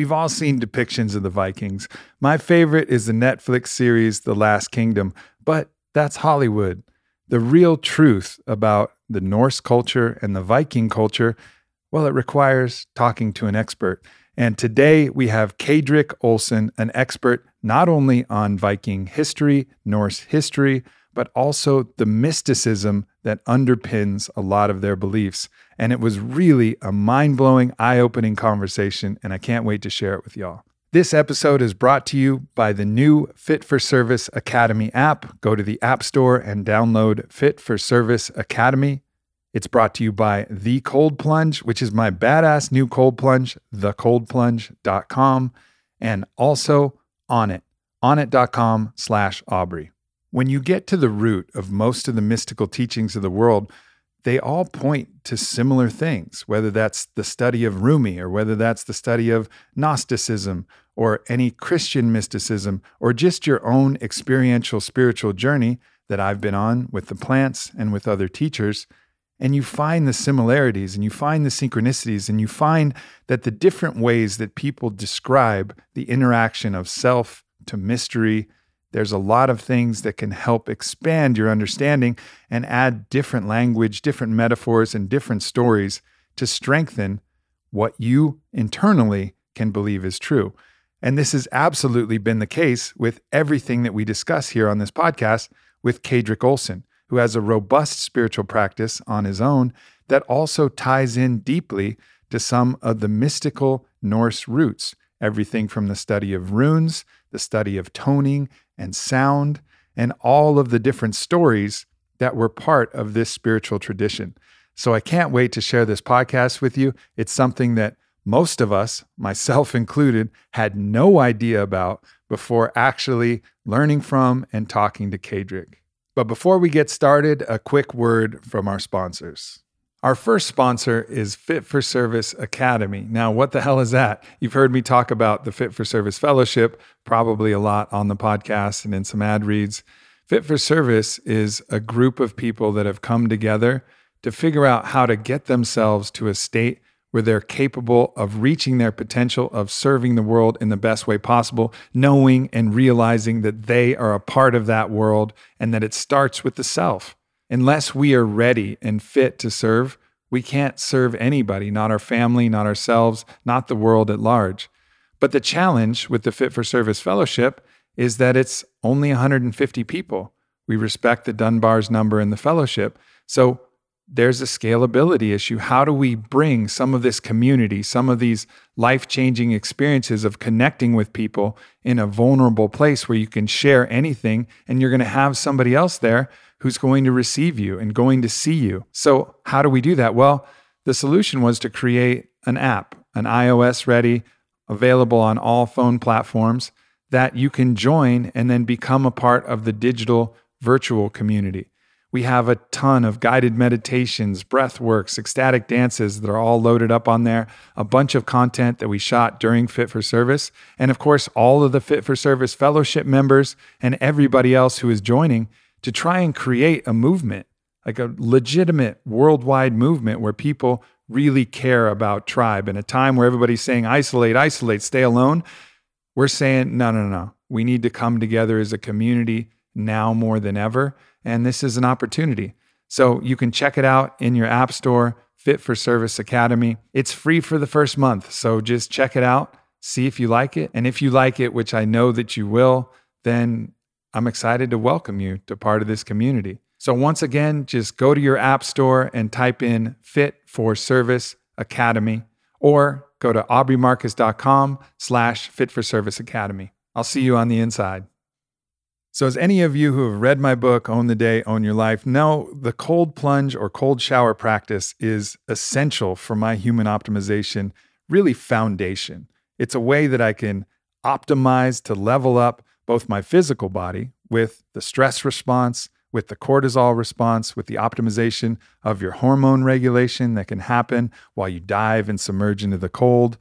We've all seen depictions of the Vikings. My favorite is the Netflix series The Last Kingdom, but that's Hollywood. The real truth about the Norse culture and the Viking culture, well, it requires talking to an expert. And today we have Kadrik Olson, an expert not only on Viking history, Norse history, but also the mysticism that underpins a lot of their beliefs. And it was really a mind blowing, eye opening conversation, and I can't wait to share it with y'all. This episode is brought to you by the new Fit for Service Academy app. Go to the App Store and download Fit for Service Academy. It's brought to you by The Cold Plunge, which is my badass new cold plunge, thecoldplunge.com, and also Onnit, onnit.com slash Aubrey. When you get to the root of most of the mystical teachings of the world, they all point to similar things, whether that's the study of Rumi or whether that's the study of Gnosticism or any Christian mysticism or just your own experiential spiritual journey that I've been on with the plants and with other teachers. And you find the similarities and you find the synchronicities and you find that the different ways that people describe the interaction of self to mystery there's a lot of things that can help expand your understanding and add different language, different metaphors, and different stories to strengthen what you internally can believe is true. And this has absolutely been the case with everything that we discuss here on this podcast with Kadrik Olson, who has a robust spiritual practice on his own that also ties in deeply to some of the mystical Norse roots, everything from the study of runes, the study of toning, and sound and all of the different stories that were part of this spiritual tradition. So I can't wait to share this podcast with you. It's something that most of us, myself included, had no idea about before actually learning from and talking to Kadrik. But before we get started, a quick word from our sponsors. Our first sponsor is Fit for Service Academy. Now, what the hell is that? You've heard me talk about the Fit for Service Fellowship probably a lot on the podcast and in some ad reads. Fit for Service is a group of people that have come together to figure out how to get themselves to a state where they're capable of reaching their potential of serving the world in the best way possible, knowing and realizing that they are a part of that world and that it starts with the self unless we are ready and fit to serve, we can't serve anybody, not our family, not ourselves, not the world at large. But the challenge with the Fit for Service Fellowship is that it's only 150 people. We respect the Dunbar's number in the fellowship. So there's a scalability issue. How do we bring some of this community, some of these life changing experiences of connecting with people in a vulnerable place where you can share anything and you're going to have somebody else there who's going to receive you and going to see you. So, how do we do that? Well, the solution was to create an app, an iOS ready, available on all phone platforms that you can join and then become a part of the digital virtual community. We have a ton of guided meditations, breath works, ecstatic dances that are all loaded up on there, a bunch of content that we shot during Fit for Service. And of course, all of the Fit for Service fellowship members and everybody else who is joining to try and create a movement, like a legitimate worldwide movement where people really care about tribe. In a time where everybody's saying, isolate, isolate, stay alone, we're saying, no, no, no. We need to come together as a community now more than ever. And this is an opportunity. So you can check it out in your app store, Fit for Service Academy. It's free for the first month. So just check it out, see if you like it. And if you like it, which I know that you will, then I'm excited to welcome you to part of this community. So once again, just go to your app store and type in Fit for Service Academy or go to aubreymarcus.com slash Fit for Service Academy. I'll see you on the inside. So, as any of you who have read my book, Own the Day, Own Your Life, know the cold plunge or cold shower practice is essential for my human optimization, really foundation. It's a way that I can optimize to level up both my physical body with the stress response, with the cortisol response, with the optimization of your hormone regulation that can happen while you dive and submerge into the cold.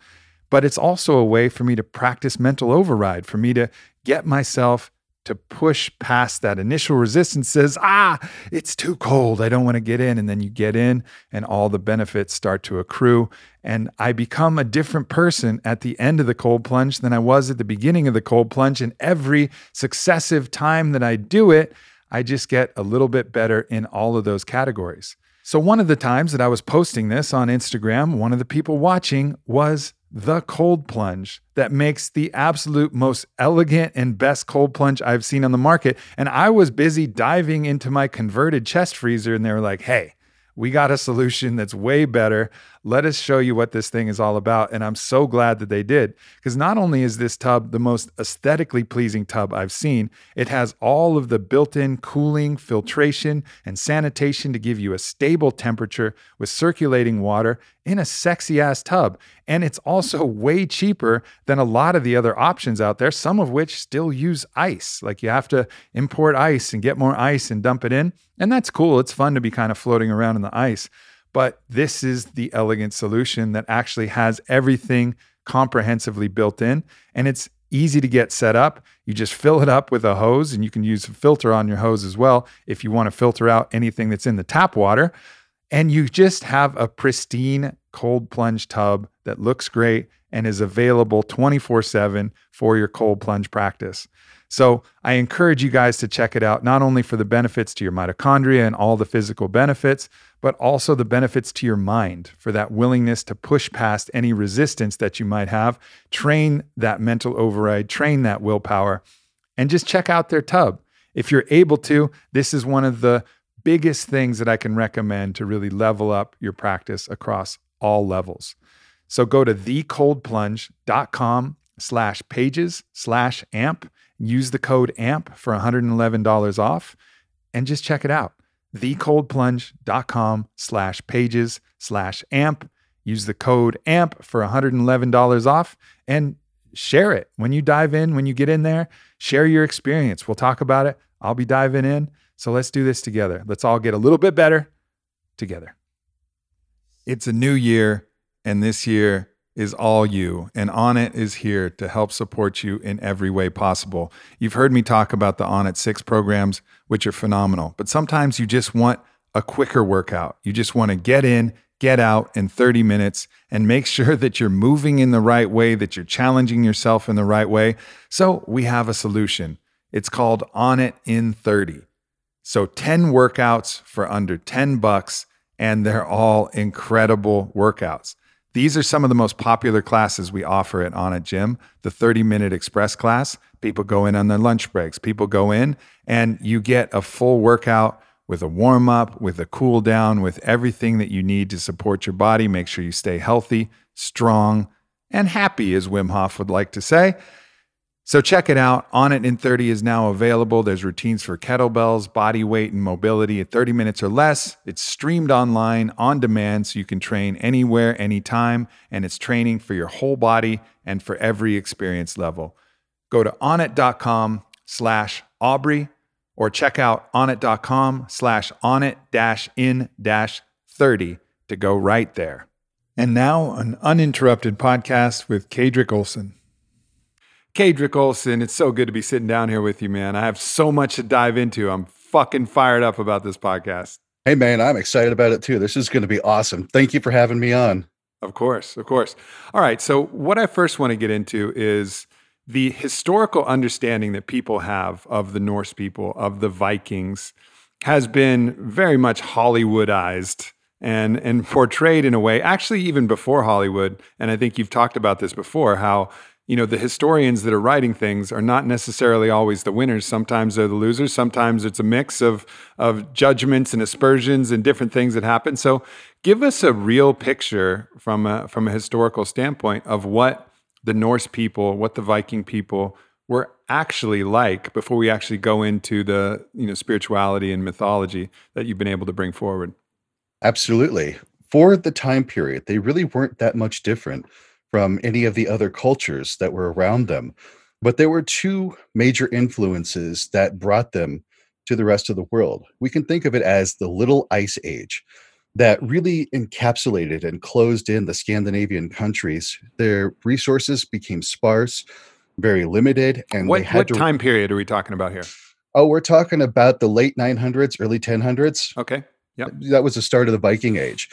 But it's also a way for me to practice mental override, for me to get myself to push past that initial resistance says, ah, it's too cold. I don't want to get in. And then you get in, and all the benefits start to accrue. And I become a different person at the end of the cold plunge than I was at the beginning of the cold plunge. And every successive time that I do it, I just get a little bit better in all of those categories. So, one of the times that I was posting this on Instagram, one of the people watching was the cold plunge that makes the absolute most elegant and best cold plunge I've seen on the market. And I was busy diving into my converted chest freezer, and they were like, hey, we got a solution that's way better. Let us show you what this thing is all about. And I'm so glad that they did. Because not only is this tub the most aesthetically pleasing tub I've seen, it has all of the built in cooling, filtration, and sanitation to give you a stable temperature with circulating water in a sexy ass tub. And it's also way cheaper than a lot of the other options out there, some of which still use ice. Like you have to import ice and get more ice and dump it in. And that's cool. It's fun to be kind of floating around in the ice. But this is the elegant solution that actually has everything comprehensively built in and it's easy to get set up. You just fill it up with a hose and you can use a filter on your hose as well if you want to filter out anything that's in the tap water. And you just have a pristine cold plunge tub that looks great and is available 24 7 for your cold plunge practice. So I encourage you guys to check it out, not only for the benefits to your mitochondria and all the physical benefits, but also the benefits to your mind for that willingness to push past any resistance that you might have, train that mental override, train that willpower, and just check out their tub. If you're able to, this is one of the biggest things that I can recommend to really level up your practice across all levels. So go to thecoldplunge.com slash pages slash amp, use the code AMP for $111 off, and just check it out thecoldplunge.com slash pages slash amp. Use the code AMP for $111 off and share it. When you dive in, when you get in there, share your experience. We'll talk about it. I'll be diving in. So let's do this together. Let's all get a little bit better together. It's a new year, and this year is all you, and Onnit is here to help support you in every way possible. You've heard me talk about the Onnit 6 programs, which are phenomenal, but sometimes you just want a quicker workout. You just want to get in, get out in 30 minutes, and make sure that you're moving in the right way, that you're challenging yourself in the right way. So we have a solution. It's called Onnit in 30. So 10 workouts for under 10 bucks, and they're all incredible workouts. These are some of the most popular classes we offer at Onnit Gym. The 30 minute express class, people go in on their lunch breaks. People go in and you get a full workout with a warm up, with a cool down, with everything that you need to support your body. Make sure you stay healthy, strong, and happy, as Wim Hof would like to say. So check it out. Onnit in 30 is now available. There's routines for kettlebells, body weight, and mobility at 30 minutes or less. It's streamed online on demand so you can train anywhere, anytime, and it's training for your whole body and for every experience level. Go to onnit.com slash Aubrey or check out onnit.com slash onnit dash in dash 30 to go right there. And now an uninterrupted podcast with Kadrick Olson. Kadrick Olson, it's so good to be sitting down here with you, man. I have so much to dive into. I'm fucking fired up about this podcast. Hey, man, I'm excited about it too. This is going to be awesome. Thank you for having me on. Of course, of course. All right. So, what I first want to get into is the historical understanding that people have of the Norse people, of the Vikings, has been very much Hollywoodized and and portrayed in a way actually even before Hollywood and I think you've talked about this before how you know, the historians that are writing things are not necessarily always the winners. Sometimes they're the losers. Sometimes it's a mix of of judgments and aspersions and different things that happen. So, give us a real picture from a from a historical standpoint of what the Norse people, what the Viking people were actually like before we actually go into the you know spirituality and mythology that you've been able to bring forward. Absolutely. For the time period, they really weren't that much different from any of the other cultures that were around them. But there were two major influences that brought them to the rest of the world. We can think of it as the Little Ice Age that really encapsulated and closed in the Scandinavian countries. Their resources became sparse. very limited, and what, they had what to. time period are we talking about here? Oh, we're talking about the late 900s, early 1000s. Okay. Yep. That was the start of the Viking Age,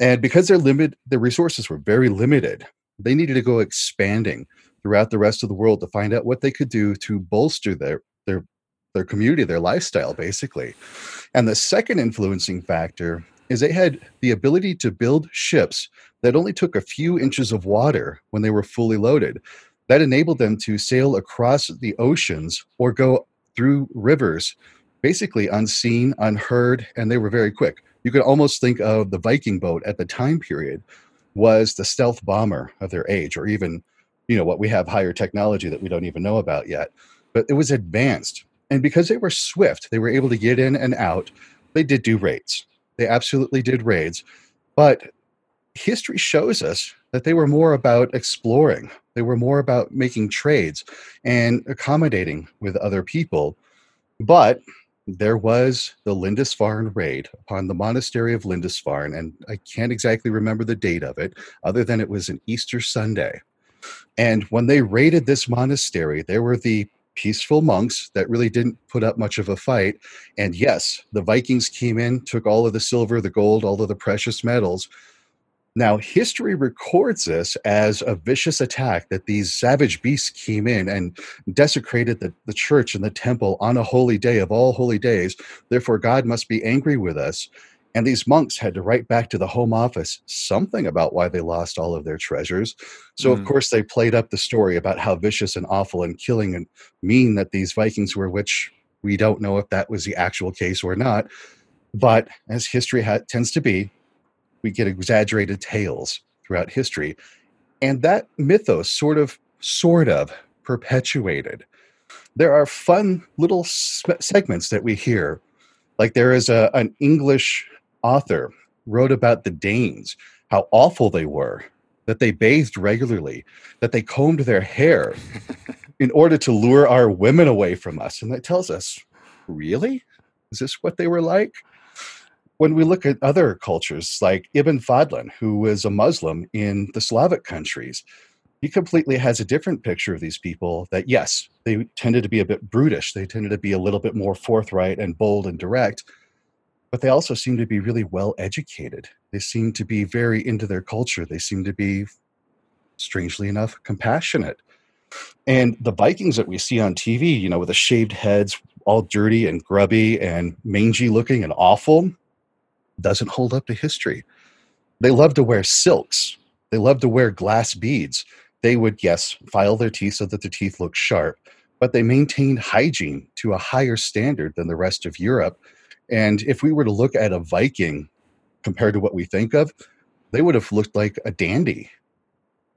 and because their limit, the resources were very limited, they needed to go expanding throughout the rest of the world to find out what they could do to bolster their their their community, their lifestyle, basically. And the second influencing factor is they had the ability to build ships that only took a few inches of water when they were fully loaded. That enabled them to sail across the oceans or go through rivers, basically unseen, unheard, and they were very quick. You could almost think of the Viking boat at the time period was the stealth bomber of their age, or even, you know, what we have higher technology that we don't even know about yet. But it was advanced. And because they were swift, they were able to get in and out. They did do raids. They absolutely did raids. But history shows us that they were more about exploring, they were more about making trades and accommodating with other people. But there was the Lindisfarne raid upon the monastery of Lindisfarne, and I can't exactly remember the date of it, other than it was an Easter Sunday. And when they raided this monastery, there were the peaceful monks that really didn't put up much of a fight. And yes, the Vikings came in, took all of the silver, the gold, all of the precious metals. Now, history records this as a vicious attack that these savage beasts came in and desecrated the, the church and the temple on a holy day of all holy days. Therefore, God must be angry with us. And these monks had to write back to the home office something about why they lost all of their treasures. So, mm. of course, they played up the story about how vicious and awful and killing and mean that these Vikings were, which we don't know if that was the actual case or not. But as history ha- tends to be, we get exaggerated tales throughout history. And that mythos sort of, sort of perpetuated. There are fun little segments that we hear. Like there is a, an English author wrote about the Danes, how awful they were, that they bathed regularly, that they combed their hair in order to lure our women away from us. And that tells us, really? Is this what they were like? When we look at other cultures, like Ibn Fadlan, who was a Muslim in the Slavic countries, he completely has a different picture of these people that, yes, they tended to be a bit brutish. They tended to be a little bit more forthright and bold and direct but they also seem to be really well educated. They seem to be very into their culture. They seem to be, strangely enough, compassionate. And the Vikings that we see on TV, you know, with the shaved heads, all dirty and grubby and mangy looking and awful, doesn't hold up to history. They love to wear silks. They love to wear glass beads. They would, yes, file their teeth so that their teeth look sharp, but they maintained hygiene to a higher standard than the rest of Europe and if we were to look at a Viking compared to what we think of, they would have looked like a dandy.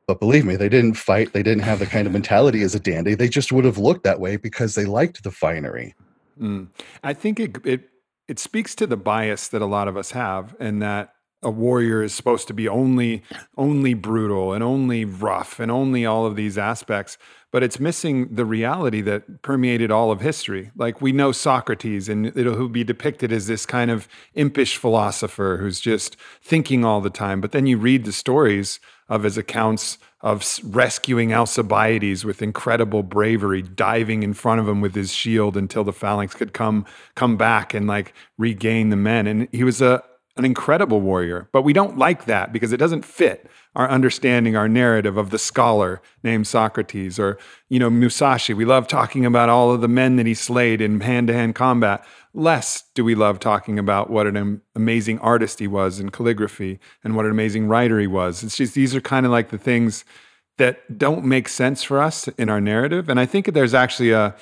But believe me, they didn't fight. They didn't have the kind of mentality as a dandy. They just would have looked that way because they liked the finery. Mm. I think it, it it speaks to the bias that a lot of us have, and that a warrior is supposed to be only only brutal and only rough and only all of these aspects but it's missing the reality that permeated all of history like we know socrates and it'll be depicted as this kind of impish philosopher who's just thinking all the time but then you read the stories of his accounts of rescuing Alcibiades with incredible bravery, diving in front of him with his shield until the phalanx could come come back and like regain the men. And he was a an incredible warrior, but we don't like that because it doesn't fit our understanding, our narrative of the scholar named Socrates or, you know, Musashi. We love talking about all of the men that he slayed in hand to hand combat. Less do we love talking about what an amazing artist he was in calligraphy and what an amazing writer he was. It's just these are kind of like the things that don't make sense for us in our narrative. And I think there's actually a,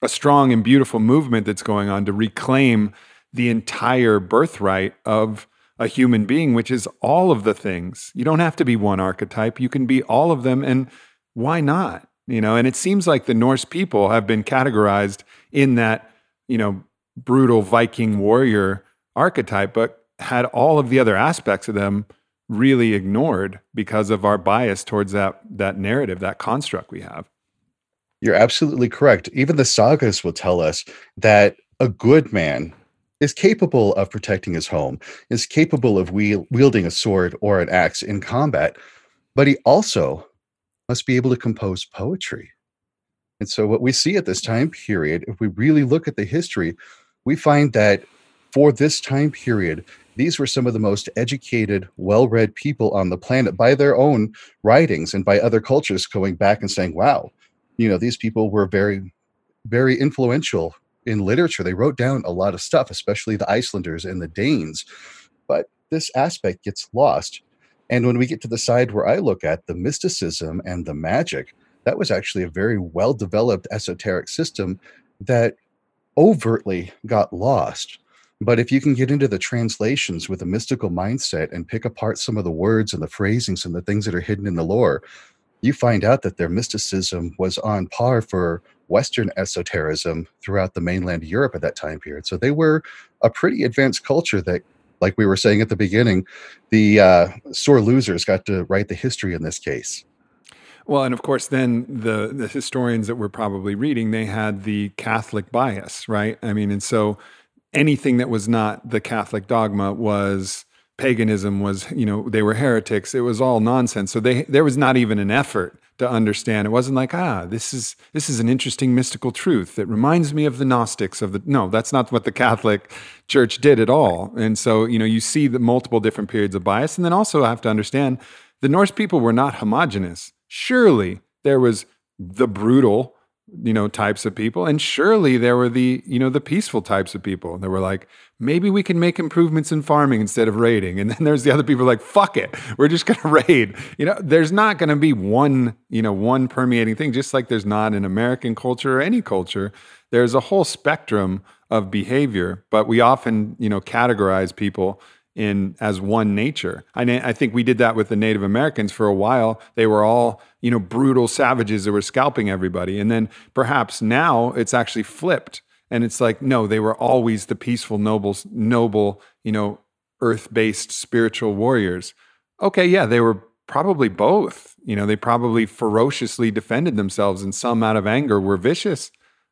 a strong and beautiful movement that's going on to reclaim the entire birthright of a human being, which is all of the things. You don't have to be one archetype, you can be all of them. And why not? You know, and it seems like the Norse people have been categorized in that, you know, brutal Viking warrior archetype, but had all of the other aspects of them really ignored because of our bias towards that that narrative, that construct we have. You're absolutely correct. Even the sagas will tell us that a good man is capable of protecting his home, is capable of wielding a sword or an axe in combat, but he also must be able to compose poetry. And so, what we see at this time period, if we really look at the history, we find that for this time period, these were some of the most educated, well read people on the planet by their own writings and by other cultures going back and saying, wow, you know, these people were very, very influential in literature. They wrote down a lot of stuff, especially the Icelanders and the Danes. But this aspect gets lost. And when we get to the side where I look at the mysticism and the magic, that was actually a very well developed esoteric system that overtly got lost. But if you can get into the translations with a mystical mindset and pick apart some of the words and the phrasings and the things that are hidden in the lore, you find out that their mysticism was on par for Western esotericism throughout the mainland Europe at that time period. So they were a pretty advanced culture that, like we were saying at the beginning, the uh, sore losers got to write the history in this case. Well, and of course, then the the historians that we're probably reading, they had the Catholic bias, right? I mean, and so anything that was not the Catholic dogma was paganism was you know they were heretics it was all nonsense so they there was not even an effort to understand. It wasn't like ah this is this is an interesting mystical truth that reminds me of the gnostics of the no that's not what the catholic church did at all. And so you know you see the multiple different periods of bias and then also I have to understand the norse people were not homogenous. Surely there was the brutal you know types of people. And surely there were the you know the peaceful types of people that were like maybe we can make improvements in farming instead of raiding. And then there's the other people like fuck it we're just going to raid. You know there's not going to be one you know one permeating thing. Just like there's not in american culture or any culture there's a whole spectrum of behavior. But we often you know categorize people in as one nature. I, I think we did that with the Native Americans for a while. They were all, you know, brutal savages that were scalping everybody. And then perhaps now it's actually flipped. And it's like, no, they were always the peaceful, noble, noble, you know, earth-based spiritual warriors. Okay, yeah, they were probably both. You know, they probably ferociously defended themselves and some out of anger were vicious,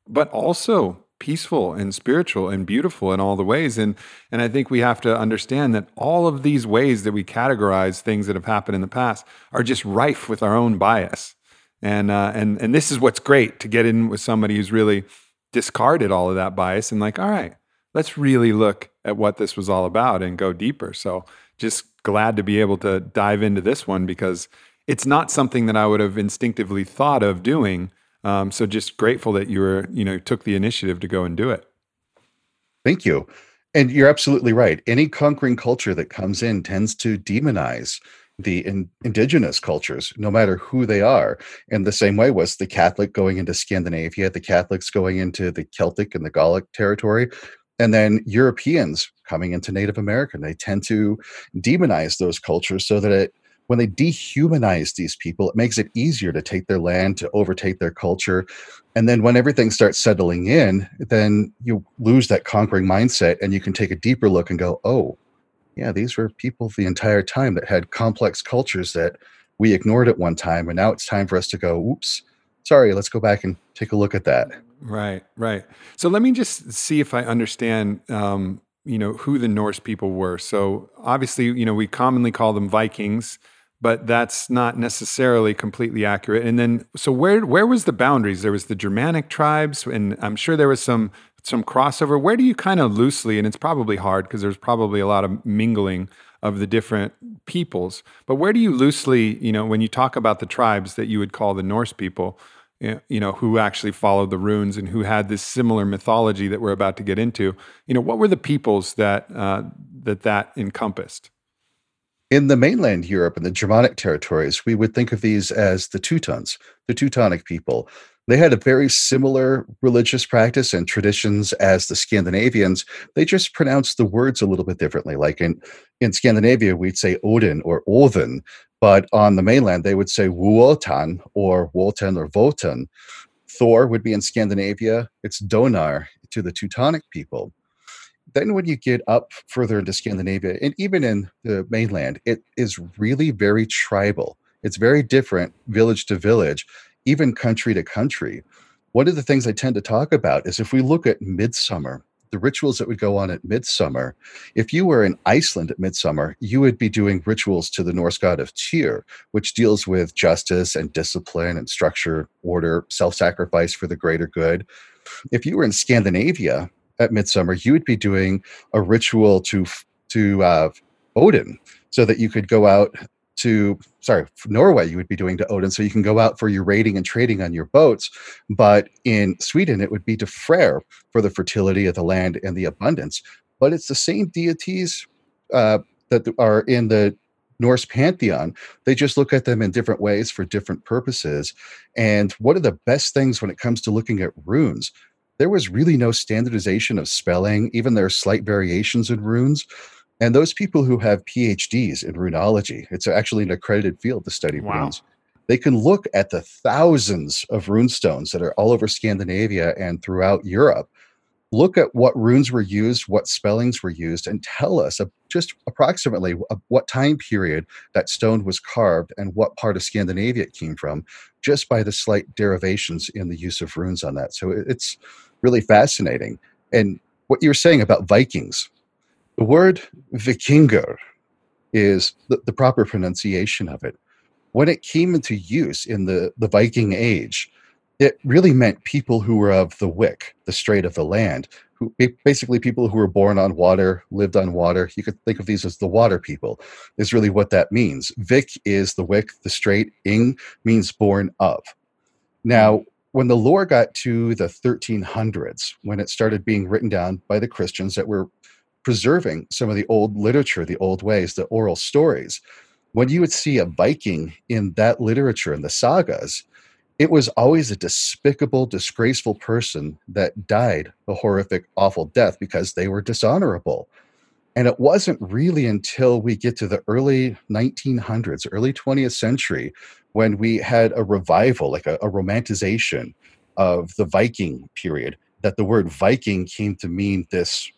but also peaceful and spiritual and beautiful in all the ways. And and I think we have to understand that all of these ways that we categorize things that have happened in the past are just rife with our own bias. And uh, and and this is what's great to get in with somebody who's really discarded all of that bias and like all right let's really look at what this was all about and go deeper. So just glad to be able to dive into this one because it's not something that I would have instinctively thought of doing um, so just grateful that you were, you know, took the initiative to go and do it. Thank you. And you're absolutely right. Any conquering culture that comes in tends to demonize the in, indigenous cultures, no matter who they are. And the same way was the Catholic going into Scandinavia, the Catholics going into the Celtic and the Gallic territory, and then Europeans coming into Native American. They tend to demonize those cultures so that it when they dehumanize these people, it makes it easier to take their land, to overtake their culture. And then when everything starts settling in, then you lose that conquering mindset and you can take a deeper look and go, oh, yeah, these were people the entire time that had complex cultures that we ignored at one time. And now it's time for us to go, oops, sorry, let's go back and take a look at that. Right, right. So let me just see if I understand um, you know who the Norse people were. So obviously, you know, we commonly call them Vikings but that's not necessarily completely accurate. And then, so where where was the boundaries? There was the Germanic tribes, and I'm sure there was some some crossover. Where do you kind of loosely, and it's probably hard because there's probably a lot of mingling of the different peoples. But where do you loosely, you know, when you talk about the tribes that you would call the Norse people, you know, who actually followed the runes and who had this similar mythology that we're about to get into, you know, what were the peoples that uh, that that encompassed? In the mainland Europe and the Germanic territories, we would think of these as the Teutons, the Teutonic people. They had a very similar religious practice and traditions as the Scandinavians. They just pronounced the words a little bit differently. Like in, in Scandinavia, we'd say Odin or Odin, but on the mainland, they would say Wotan or Wotan or Votan. Thor would be in Scandinavia. It's Donar to the Teutonic people then when you get up further into Scandinavia and even in the mainland, it is really very tribal. It's very different village to village, even country to country. One of the things I tend to talk about is if we look at midsummer, the rituals that would go on at midsummer, if you were in Iceland at midsummer, you would be doing rituals to the Norse god of Tyr, which deals with justice and discipline and structure, order, self sacrifice for the greater good. If you were in Scandinavia at midsummer, you would be doing a ritual to to uh, Odin, so that you could go out to sorry norway you would be doing to odin. So you can go out for your raiding and trading on your boats but in sweden it would be to freyr for the fertility of the land and the abundance. But it's the same deities uh, that are in the norse pantheon. They just look at them in different ways for different purposes. And one of the best things when it comes to looking at runes there was really no standardization of spelling even there are slight variations in runes and those people who have PhDs in runology, it's actually an accredited field to study wow. runes. They can look at the thousands of rune stones that are all over Scandinavia and throughout Europe, look at what runes were used, what spellings were used, and tell us just approximately what time period that stone was carved and what part of Scandinavia it came from, just by the slight derivations in the use of runes on that. So it's really fascinating. And what you were saying about Vikings, the word Vikingur is the, the, proper pronunciation of it. When it came into use in the, the Viking Age, it really meant people who were of the wick, the strait of the land, who basically people who were born on water, lived on water. You could think of these as the water people, is really what that means. Vik is the wick, the strait, ing means born of. Now, hmm. when the lore got to the 1300s, when it started being written down by the Christians that were preserving some of the old literature, the old ways, the oral stories. When you would see a Viking in that literature, in the sagas, it was always a despicable, disgraceful person that died a horrific, awful death because they were dishonorable. And it wasn't really until we get to the early 1900s, early 20th century, when we had a revival, like a, a romanticization of the Viking period, that the word Viking came to mean this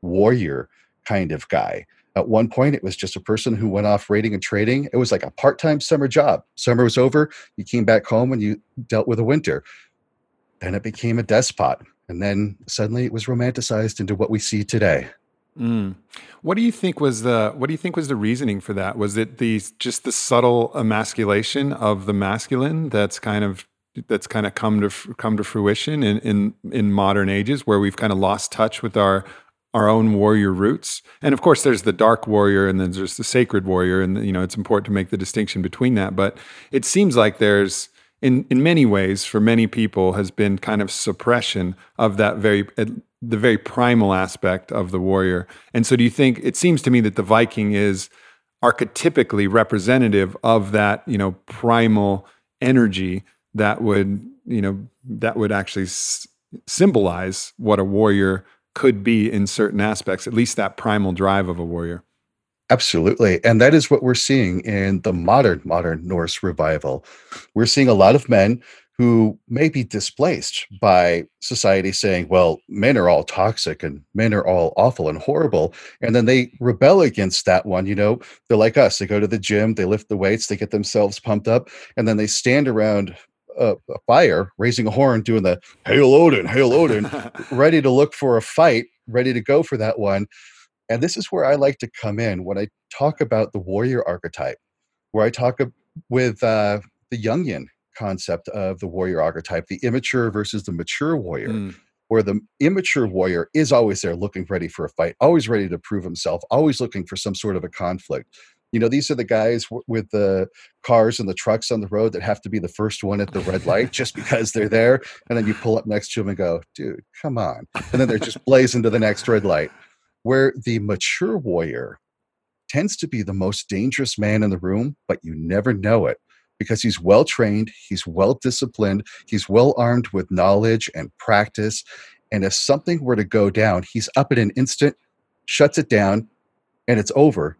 warrior kind of guy. At one point, it was just a person who went off raiding and trading. It was like a part time summer job. Summer was over, you came back home and you dealt with a winter. Then it became a despot. And then suddenly it was romanticized into what we see today. Mm. What do you think was the what do you think was the reasoning for that? Was it the just the subtle emasculation of the masculine that's kind of that's kind of come to come to fruition in in in modern ages where we've kind of lost touch with our our own warrior roots. And of course, there's the dark warrior and then there's the sacred warrior. And, you know, it's important to make the distinction between that. But it seems like there's, in, in many ways, for many people, has been kind of suppression of that very, the very primal aspect of the warrior. And so do you think, it seems to me that the Viking is archetypically representative of that, you know, primal energy that would, you know, that would actually s- symbolize what a warrior could be in certain aspects, at least that primal drive of a warrior. Absolutely. And that is what we're seeing in the modern, modern Norse revival. We're seeing a lot of men who may be displaced by society saying, well, men are all toxic and men are all awful and horrible. And then they rebel against that one. You know, they're like us. They go to the gym, they lift the weights, they get themselves pumped up, and then they stand around a, a fire, raising a horn, doing the "Hail Odin, Hail Odin," ready to look for a fight, ready to go for that one. And this is where I like to come in when I talk about the warrior archetype, where I talk with uh, the Jungian concept of the warrior archetype, the immature versus the mature warrior. Mm. Where the immature warrior is always there looking ready for a fight, always ready to prove himself, always looking for some sort of a conflict you know these are the guys w- with the cars and the trucks on the road that have to be the first one at the red light just because they're there and then you pull up next to them and go dude come on and then they're just blazing to the next red light. Where the mature warrior tends to be the most dangerous man in the room but you never know it because he's well trained he's well disciplined he's well armed with knowledge and practice and if something were to go down he's up in an instant shuts it down and it's over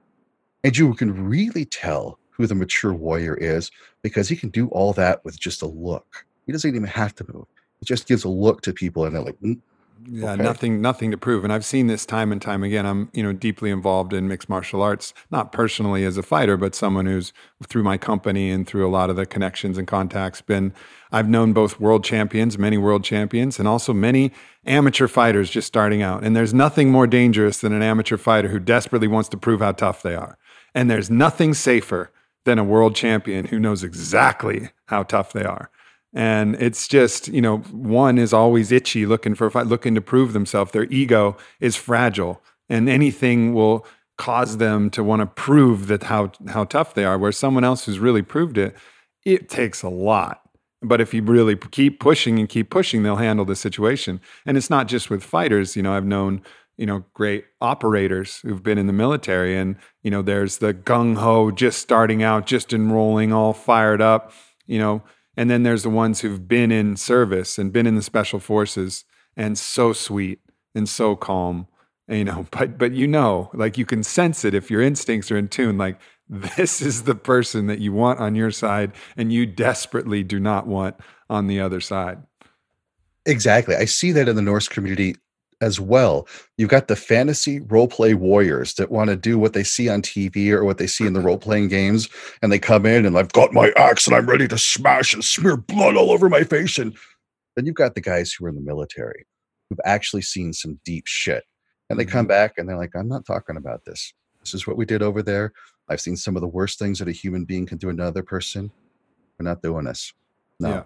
and you can really tell who the mature warrior is because he can do all that with just a look. He doesn't even have to move. He just gives a look to people and they're like, mm, Yeah, okay. nothing nothing to prove. And I've seen this time and time again. I'm, you know, deeply involved in mixed martial arts, not personally as a fighter, but someone who's through my company and through a lot of the connections and contacts been I've known both world champions, many world champions, and also many amateur fighters just starting out. And there's nothing more dangerous than an amateur fighter who desperately wants to prove how tough they are. And there's nothing safer than a world champion who knows exactly how tough they are. And it's just, you know, one is always itchy looking for a fight, looking to prove themselves. Their ego is fragile and anything will cause them to want to prove that how how tough they are. Where someone else who's really proved it, it takes a lot. But if you really keep pushing and keep pushing, they'll handle the situation. And it's not just with fighters. You know, I've known you know great operators who've been in the military, and you know, there's the gung ho, just starting out, just enrolling, all fired up. You know, and then there's the ones who've been in service and been in the special forces and so sweet and so calm you know. But but you know like you can sense it if your instincts are in tune. Like this is the person that you want on your side and you desperately do not want on the other side. Exactly. I see that in the norse community as well. You've got the fantasy role play warriors that want to do what they see on TV or what they see in the role playing games, and they come in and I've got my axe and I'm ready to smash and smear blood all over my face. And then you've got the guys who are in the military who've actually seen some deep shit, and they come mm-hmm. back and they're like, "I'm not talking about this. This is what we did over there. I've seen some of the worst things that a human being can do to another person. We're not doing this." No. Yeah.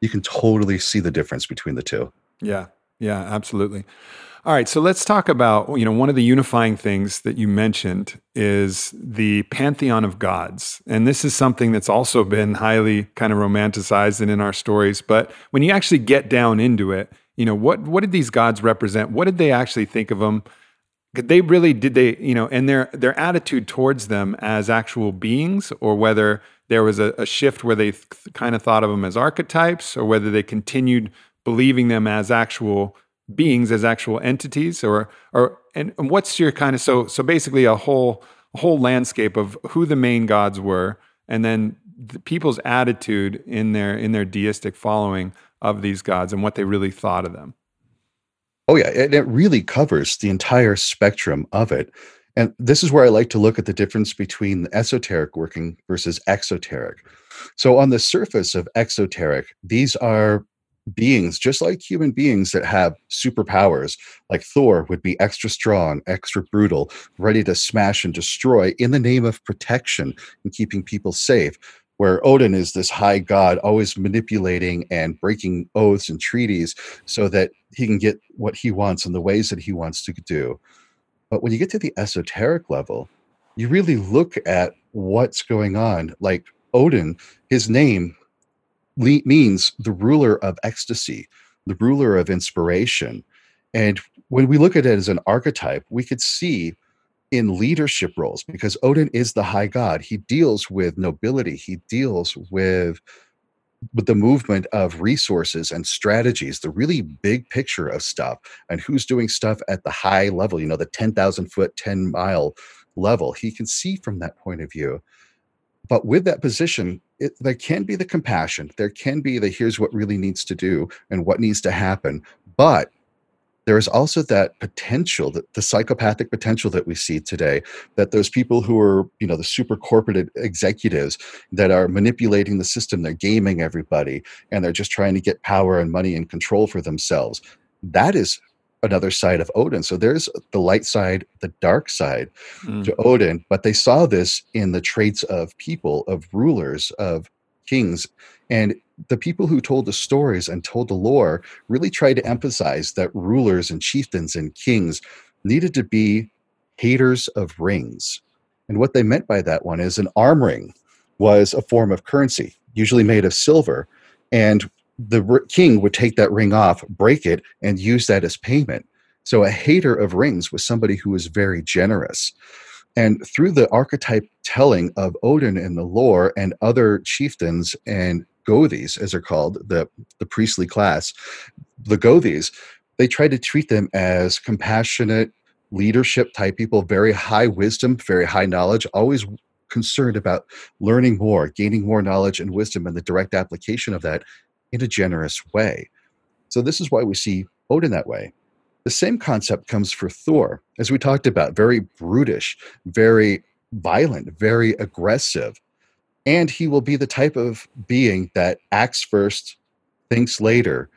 You can totally see the difference between the two. Yeah. Yeah, absolutely. All right, so let's talk about, you know, one of the unifying things that you mentioned is the pantheon of gods. And this is something that's also been highly kind of romanticized and in our stories, but when you actually get down into it, you know, what what did these gods represent? What did they actually think of them? Could they really did they, you know, and their their attitude towards them as actual beings or whether there was a, a shift where they th- kind of thought of them as archetypes or whether they continued believing them as actual beings, as actual entities, or or and, what's your kind of so so basically a whole a whole landscape of who the main gods were, and then the people's attitude in their in their deistic following of these gods and what they really thought of them. Oh yeah, and it really covers the entire spectrum of it. And this is where I like to look at the difference between the esoteric working versus exoteric. So, on the surface of exoteric, these are beings, just like human beings that have superpowers, like Thor would be extra strong, extra brutal, ready to smash and destroy in the name of protection and keeping people safe. Where Odin is this high god, always manipulating and breaking oaths and treaties so that he can get what he wants in the ways that he wants to do. But when you get to the esoteric level, you really look at what's going on. Like Odin, his name le- means the ruler of ecstasy, the ruler of inspiration. And when we look at it as an archetype, we could see in leadership roles because Odin is the high god. He deals with nobility. He deals with with the movement of resources and strategies, the really big picture of stuff, and who's doing stuff at the high level, you know, the 10,000 foot, 10 mile level. He can see from that point of view. But with that position, it, there can be the compassion there can be the here's what really needs to do and what needs to happen but there is also that potential that the psychopathic potential that we see today that those people who are you know the super corporate executives that are manipulating the system they're gaming everybody and they're just trying to get power and money and control for themselves. That is another side of Odin. So there's the light side, the dark side mm. to Odin, but they saw this in the traits of people, of rulers, of kings. And the people who told the stories and told the lore really tried to emphasize that rulers and chieftains and kings needed to be haters of rings. And what they meant by that one is an arm ring was a form of currency, usually made of silver. And the king would take that ring off, break it, and use that as payment. So a hater of rings was somebody who was very generous. And through the archetype telling of Odin in the lore and other chieftains and Gothis, as they're called, the, the priestly class, the Gothis, they tried to treat them as compassionate, leadership type people, very high wisdom, very high knowledge, always concerned about learning more, gaining more knowledge and wisdom, and the direct application of that in a generous way. So this is why we see Odin that way. The same concept comes for Thor, as we talked about, very brutish, very violent, very aggressive. And he will be the type of being that acts first, thinks later.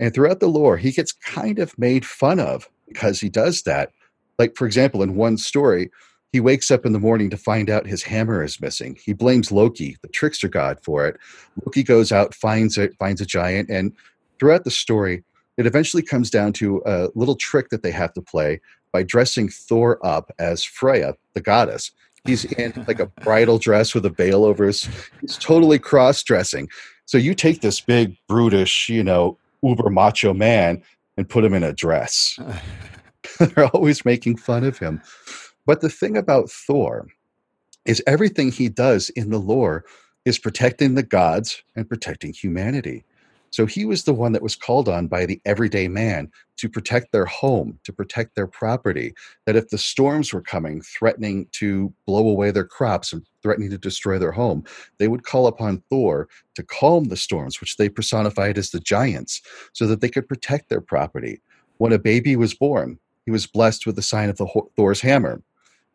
And throughout the lore, he gets kind of made fun of because he does that. Like, for example, in one story, he wakes up in the morning to find out his hammer is missing. He blames Loki, the trickster god, for it. Loki goes out, finds it, finds a giant, and throughout the story, it eventually comes down to a little trick that they have to play by dressing Thor up as Freya, the goddess. He's in like a bridal dress with a veil over his. He's totally cross dressing. So you take this big, brutish, you know, uber macho man and put him in a dress. They're always making fun of him. But the thing about Thor is everything he does in the lore is protecting the gods and protecting humanity. So he was the one that was called on by the everyday man to protect their home, to protect their property. That if the storms were coming, threatening to blow away their crops and threatening to destroy their home, they would call upon Thor to calm the storms, which they personified as the giants, so that they could protect their property. When a baby was born, he was blessed with the sign of the Thor's hammer.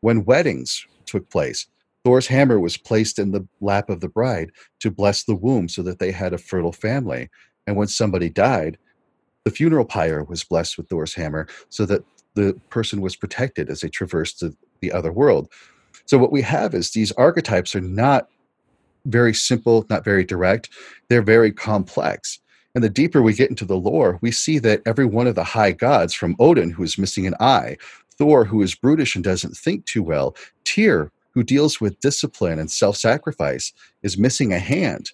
When weddings took place, Thor's hammer was placed in the lap of the bride to bless the womb so that they had a fertile family. And when somebody died, the funeral pyre was blessed with Thor's hammer so that the person was protected as they traversed the, the other world. So, what we have is these archetypes are not very simple, not very direct, they're very complex. And the deeper we get into the lore, we see that every one of the high gods, from Odin, who is missing an eye, Thor, who is brutish and doesn't think too well, Tyr, who deals with discipline and self sacrifice, is missing a hand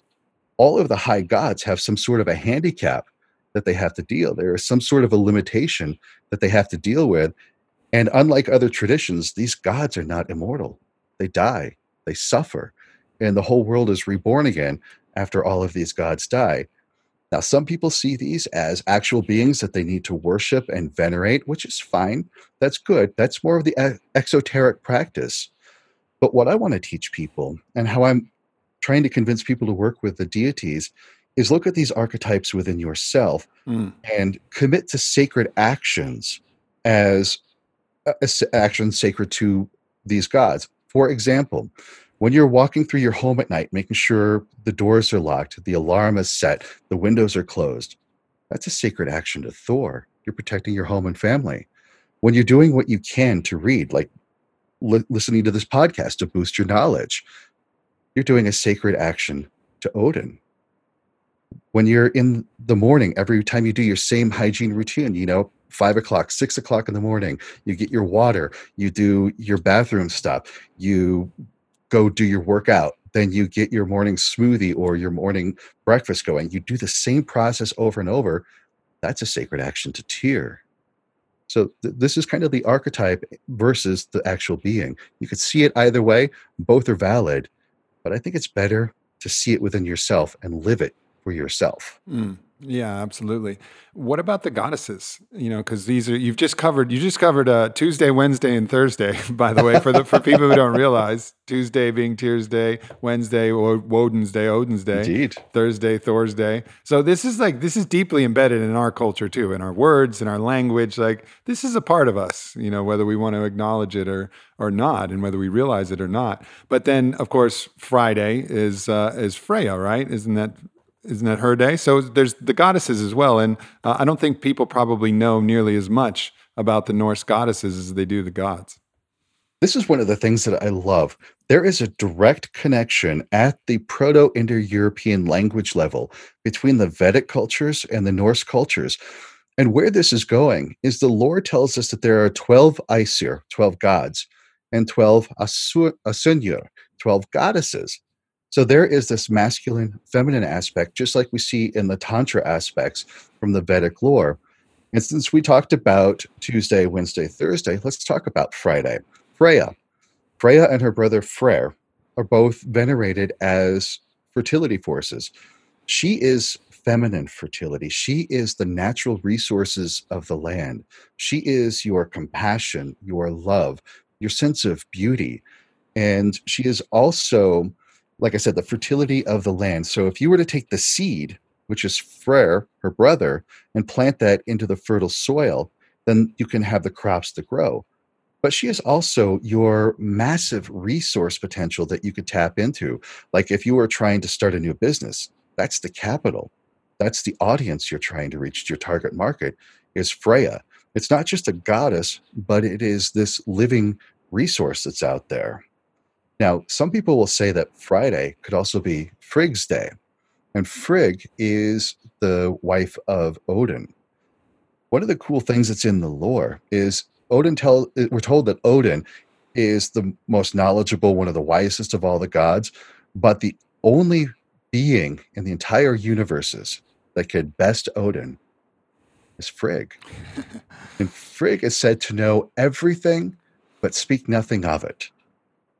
all of the high gods have some sort of a handicap that they have to deal. There is some sort of a limitation that they have to deal with. And unlike other traditions, these gods are not immortal. They die, they suffer, and the whole world is reborn again after all of these gods die. Now, some people see these as actual beings that they need to worship and venerate, which is fine. That's good. That's more of the exoteric practice. But what I want to teach people and how I'm trying to convince people to work with the deities is look at these archetypes within yourself mm. and commit to sacred actions as, as actions sacred to these gods. For example, when you're walking through your home at night, making sure the doors are locked, the alarm is set, the windows are closed, that's a sacred action to Thor. You're protecting your home and family. When you're doing what you can to read, like li- listening to this podcast to boost your knowledge, you're doing a sacred action to Odin. When you're in the morning, every time you do your same hygiene routine, you know, five o'clock, six o'clock in the morning, you get your water, you do your bathroom stuff, you go do your workout, then you get your morning smoothie or your morning breakfast going. You do the same process over and over. That's a sacred action to Tyr So th- this is kind of the archetype versus the actual being. You could see it either way. Both are valid, but I think it's better to see it within yourself and live it for yourself. Mm. Yeah, absolutely. What about the goddesses? You know, because these are you've just covered. You just covered uh, Tuesday, Wednesday, and Thursday. By the way, for the for people who don't realize, Tuesday being Tyr's Day, Wednesday or Woden's Day, Odin's Day, Indeed. Thursday, Thor's Day. So this is like this is deeply embedded in our culture too, in our words, in our language. Like this is a part of us. You know, whether we want to acknowledge it or or not, and whether we realize it or not. But then, of course, Friday is uh, is Freya, right? Isn't that isn't that her day? So there's the goddesses as well, and uh, I don't think people probably know nearly as much about the Norse goddesses as they do the gods. This is one of the things that I love. There is a direct connection at the Proto Indo European language level between the Vedic cultures and the Norse cultures. And where this is going is the lore tells us that there are 12 Aesir, 12 gods, and 12 Asynjur, 12 goddesses. So there is this masculine, feminine aspect, just like we see in the Tantra aspects from the Vedic lore. And since we talked about Tuesday, Wednesday, Thursday, let's talk about Friday. Freya. Freya and her brother Freyr are both venerated as fertility forces. She is feminine fertility. She is the natural resources of the land. She is your compassion, your love, your sense of beauty. And she is also like I said, the fertility of the land. So if you were to take the seed, which is Freyr, her brother, and plant that into the fertile soil, then you can have the crops to grow. But she is also your massive resource potential that you could tap into. Like if you were trying to start a new business, that's the capital. That's the audience you're trying to reach, your target market is Freya. It's not just a goddess, but it is this living resource that's out there. Now, some people will say that Friday could also be Frigg's Day. And Frigg is the wife of Odin. One of the cool things that's in the lore is Odin tell eh, we're told that Odin is the most knowledgeable, one of the wisest of all the gods, but the only being in the entire universes that could best Odin is Frigg. and Frigg is said to know everything but speak nothing of it.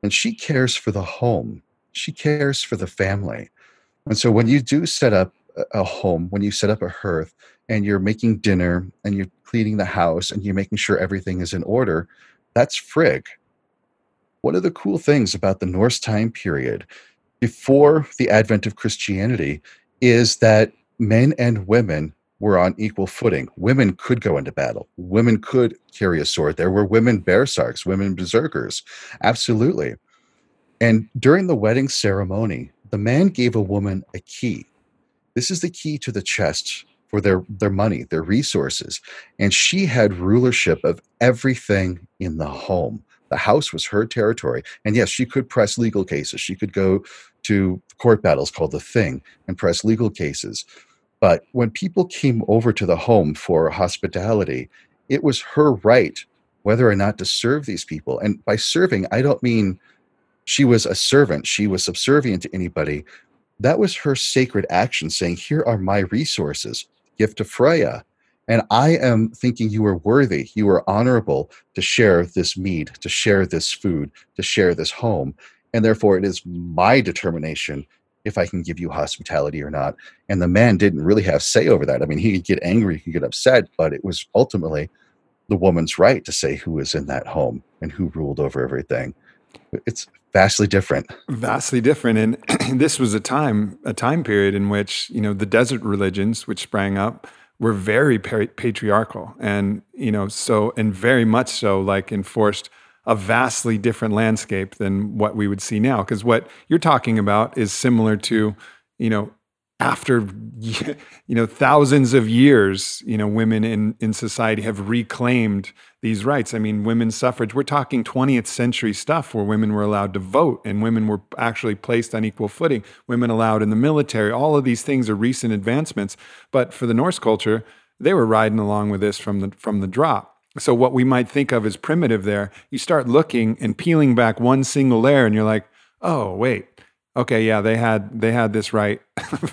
And she cares for the home, she cares for the family. And so when you do set up a home, when you set up a hearth and you're making dinner and you're cleaning the house and you're making sure everything is in order, that's Frigg. One of the cool things about the Norse time period before the advent of Christianity is that men and women were on equal footing. Women could go into battle. Women could carry a sword. There were women bearsarks, women berserkers. Absolutely. And during the wedding ceremony, the man gave a woman a key. This is the key to the chest for their, their money, their resources. And she had rulership of everything in the home. The house was her territory. And yes, she could press legal cases. She could go to court battles called the Thing and press legal cases. But when people came over to the home for hospitality, it was her right whether or not to serve these people. And by serving, I don't mean she was a servant, she was subservient to anybody. That was her sacred action saying, Here are my resources, gift to Freya. And I am thinking you are worthy, you are honorable to share this mead, to share this food, to share this home. And therefore, it is my determination if I can give you hospitality or not. And the man didn't really have say over that. I mean, he could get angry, he could get upset, but it was ultimately the woman's right to say who was in that home and who ruled over everything. It's vastly different. Vastly different. And this was a time, a time period in which, you know, the desert religions which sprang up were very patriarchal and, you know, so, and very much so like enforced a vastly different landscape than what we would see now. Because what you're talking about is similar to, you know, after you know thousands of years, you know, women in in society have reclaimed these rights. I mean, women's suffrage. We're talking 20th century stuff where women were allowed to vote and women were actually placed on equal footing. Women allowed in the military. All of these things are recent advancements. But for the Norse culture, they were riding along with this from the from the drop. So, what we might think of as primitive there, you start looking and peeling back one single layer, and you're like, oh, wait, okay, yeah, they had they had this right,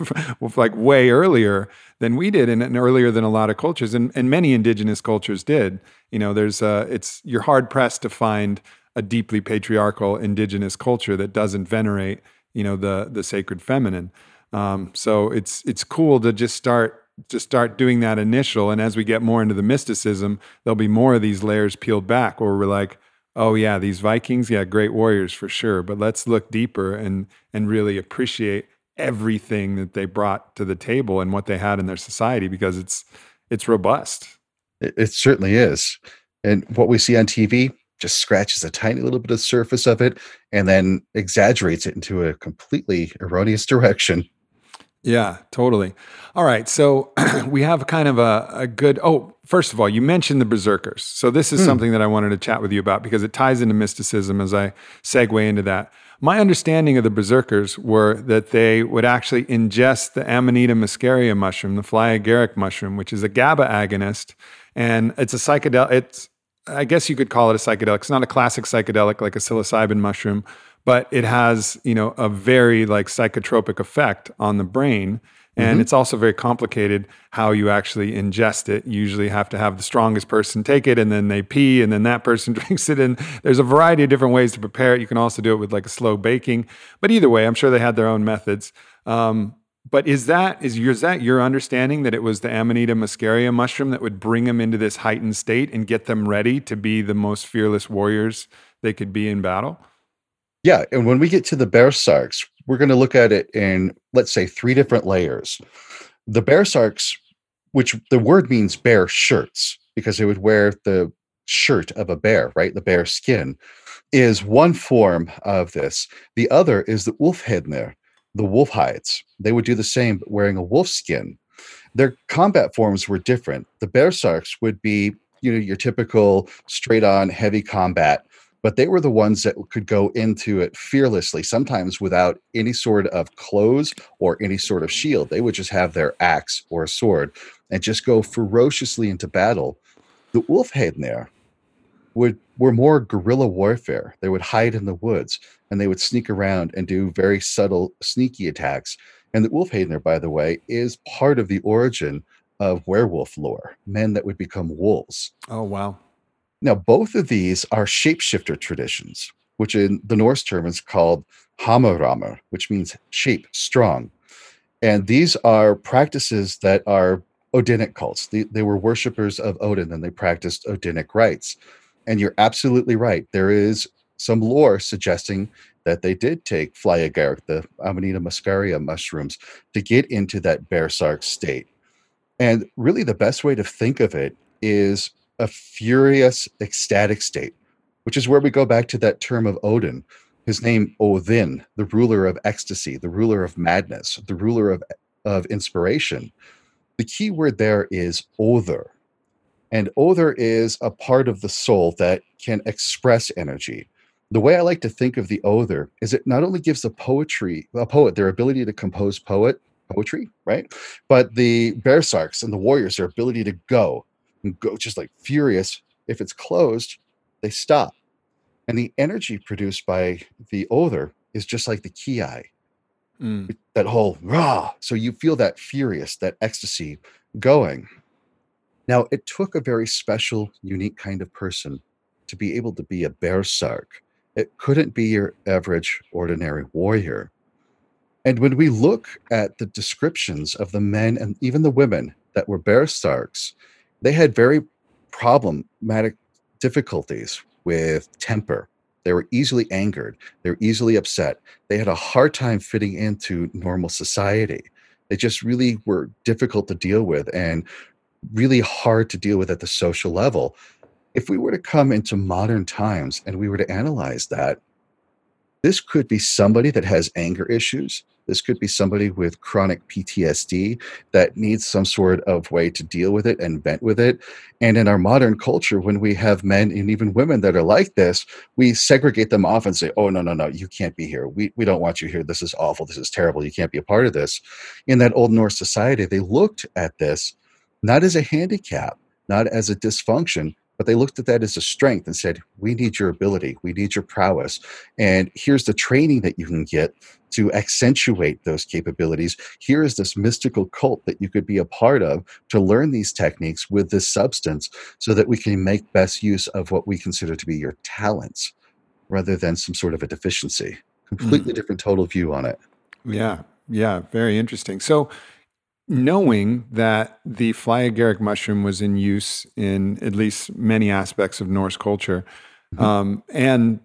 like way earlier than we did, and, and, earlier than a lot of cultures, and, and many indigenous cultures did. You know, there's uh, it's you're hard pressed to find a deeply patriarchal indigenous culture that doesn't venerate, you know, the the sacred feminine. Um, so it's it's cool to just start to start doing that initial. And as we get more into the mysticism, there'll be more of these layers peeled back where we're like, oh yeah, these Vikings, yeah, great warriors for sure. But let's look deeper and and really appreciate everything that they brought to the table and what they had in their society because it's it's robust. It, it certainly is. And what we see on TV just scratches a tiny little bit of surface of it and then exaggerates it into a completely erroneous direction. Yeah, totally. All right. So we have kind of a, a, good. Oh, first of all, you mentioned the Berserkers. So this is hmm. something that I wanted to chat with you about because it ties into mysticism as I segue into that. My understanding of the Berserkers were that they would actually ingest the Amanita muscaria mushroom, the fly agaric mushroom, which is a GABA agonist. And it's a psychedelic. It's, I guess you could call it a psychedelic. It's not a classic psychedelic like a psilocybin mushroom, but it has you know a very like psychotropic effect on the brain. And mm-hmm. it's also very complicated how you actually ingest it. You usually have to have the strongest person take it and then they pee and then that person drinks it. And there's a variety of different ways to prepare it. You can also do it with like a slow baking. But either way i'm sure they had their own methods. Um, but is that is, your, is that your understanding that it was the Amanita muscaria mushroom that would bring them into this heightened state and get them ready to be the most fearless warriors they could be in battle? Yeah, and when we get to the Bearsarks, we're going to look at it in let's say three different layers. The Bearsarks, which the word means bear shirts, because they would wear the shirt of a bear, right? The bear skin is one form of this. The other is the Ulfhednir, the wolf hides. They would do the same, but wearing a wolf skin. Their combat forms were different. The Bearsarks would be, you know, your typical straight on heavy combat, but they were the ones that could go into it fearlessly, sometimes without any sort of clothes or any sort of mm-hmm. shield. They would just have their axe or a sword and just go ferociously into battle. The Ulfhednir would were more guerrilla warfare. They would hide in the woods and they would sneak around and do very subtle, sneaky attacks. And the Ulfhednir, by the way, is part of the origin of werewolf lore, men that would become wolves. Oh, wow. Now, both of these are shapeshifter traditions, which in the Norse term is called Hamaramer, which means shape, strong. And these are practices that are Odinic cults. They, they were worshippers of Odin and they practiced Odinic rites. And you're absolutely right. There is some lore suggesting that they did take fly agaric, the Amanita muscaria mushrooms, to get into that bear sark state. And really, the best way to think of it is a furious, ecstatic state, which is where we go back to that term of Odin, his name Odin, the ruler of ecstasy, the ruler of madness, the ruler of, of inspiration. The key word there is other. And other is a part of the soul that can express energy. The way I like to think of the other is it not only gives the poetry, a poet, their ability to compose poet poetry, right? But the Bearsarks and the warriors, their ability to go and go just like furious. If it's closed, they stop. And the energy produced by the other is just like the ki. Mm. That whole rah. So you feel that furious, that ecstasy going. Now, it took a very special, unique kind of person to be able to be a Bearsark. It couldn't be your average, ordinary warrior. And when we look at the descriptions of the men and even the women that were Bearsarks, they had very problematic difficulties with temper. They were easily angered. They were easily upset. They had a hard time fitting into normal society. They just really were difficult to deal with. And really hard to deal with at the social level. If we were to come into modern times and we were to analyze that, this could be somebody that has anger issues. This could be somebody with chronic PTSD that needs some sort of way to deal with it and vent with it. And in our modern culture, when we have men and even women that are like this, we segregate them off and say, oh, no, no, no, you can't be here. We, we don't want you here. This is awful. This is terrible. You can't be a part of this. In that Old Norse society, they looked at this not as a handicap, not as a dysfunction, but they looked at that as a strength and said, We need your ability, we need your prowess. And here's the training that you can get to accentuate those capabilities. Here is this mystical cult that you could be a part of to learn these techniques with this substance so that we can make best use of what we consider to be your talents rather than some sort of a deficiency. Completely mm. different total view on it. Yeah. Yeah. Very interesting. So, knowing that the fly agaric mushroom was in use in at least many aspects of Norse culture, mm-hmm. um, and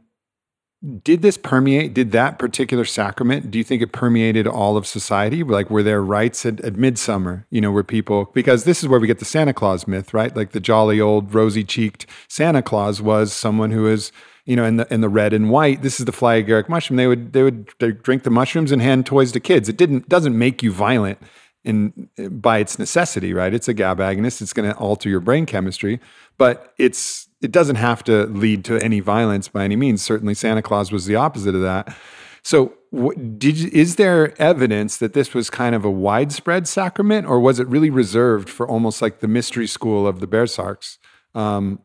did this permeate? Did that particular sacrament? Do you think it permeated all of society? Like, were there rites at, at midsummer? You know, where people because this is where we get the Santa Claus myth, right? Like the jolly old rosy-cheeked Santa Claus was someone who is you know, in the in the red and white. This is the fly agaric mushroom. They would they would drink the mushrooms and hand toys to kids. It didn't doesn't make you violent in by its necessity, right? It's a GABA agonist. It's going to alter your brain chemistry, but it's it doesn't have to lead to any violence by any means. Certainly, Santa Claus was the opposite of that. So, did is there evidence that this was kind of a widespread sacrament, or was it really reserved for almost like the mystery school of the Bearsarks? Um,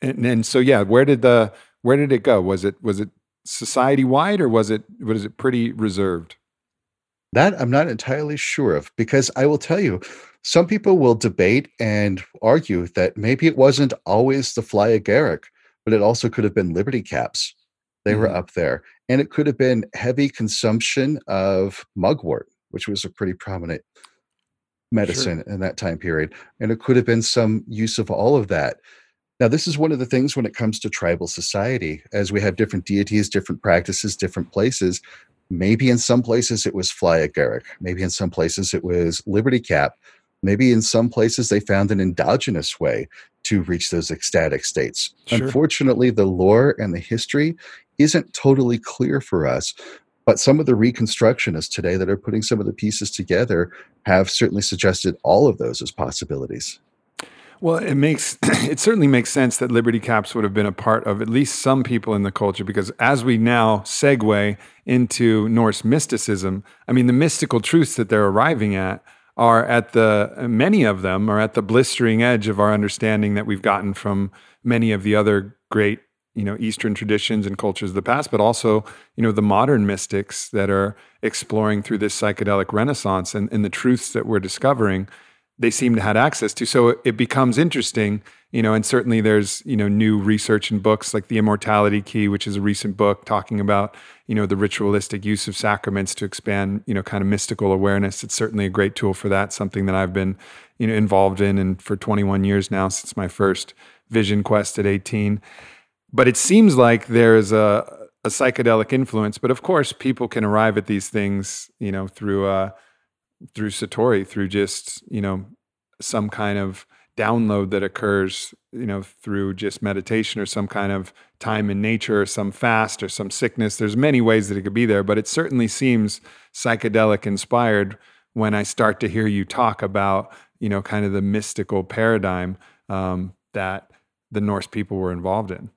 and, and so, yeah, where did the where did it go? Was it was it society wide, or was it was it pretty reserved? That I'm not entirely sure of because I will tell you, some people will debate and argue that maybe it wasn't always the Fly Agaric, but it also could have been Liberty Caps. They mm-hmm. were up there. And it could have been heavy consumption of mugwort, which was a pretty prominent medicine sure. in that time period. And it could have been some use of all of that. Now, this is one of the things when it comes to tribal society, as we have different deities, different practices, different places, Maybe in some places it was Fly Agaric. Maybe in some places it was Liberty Cap. Maybe in some places they found an endogenous way to reach those ecstatic states. Sure. Unfortunately, the lore and the history isn't totally clear for us. But some of the reconstructionists today that are putting some of the pieces together have certainly suggested all of those as possibilities. Well, it makes it certainly makes sense that Liberty Caps would have been a part of at least some people in the culture because as we now segue into Norse mysticism, I mean the mystical truths that they're arriving at are at the many of them are at the blistering edge of our understanding that we've gotten from many of the other great you know eastern traditions and cultures of the past but also you know the modern mystics that are exploring through this psychedelic renaissance and, and the truths that we're discovering they seem to have access to. So it becomes interesting, you know, and certainly there's, you know, new research and books like The Immortality Key, which is a recent book talking about, you know, the ritualistic use of sacraments to expand, you know, kind of mystical awareness. It's certainly a great tool for that, something that I've been, you know, involved in and for 21 years now since my first vision quest at 18. But it seems like there's a, a psychedelic influence, but of course people can arrive at these things, you know, through uh through Satori, through just, you know, some kind of download that occurs, you know, through just meditation or some kind of time in nature or some fast or some sickness. There's many ways that it could be there, but it certainly seems psychedelic inspired when I start to hear you talk about, you know, kind of the mystical paradigm um, that the Norse people were involved in.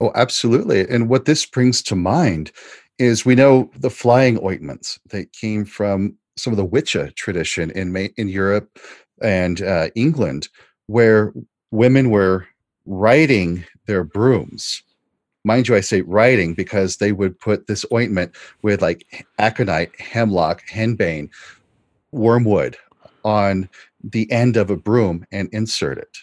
Oh, absolutely. And what this brings to mind is we know the flying ointments that came from some of the Wicca tradition in in Europe and uh, England, where women were riding their brooms. Mind you, I say riding because they would put this ointment with like aconite, hemlock, henbane, wormwood on the end of a broom and insert it.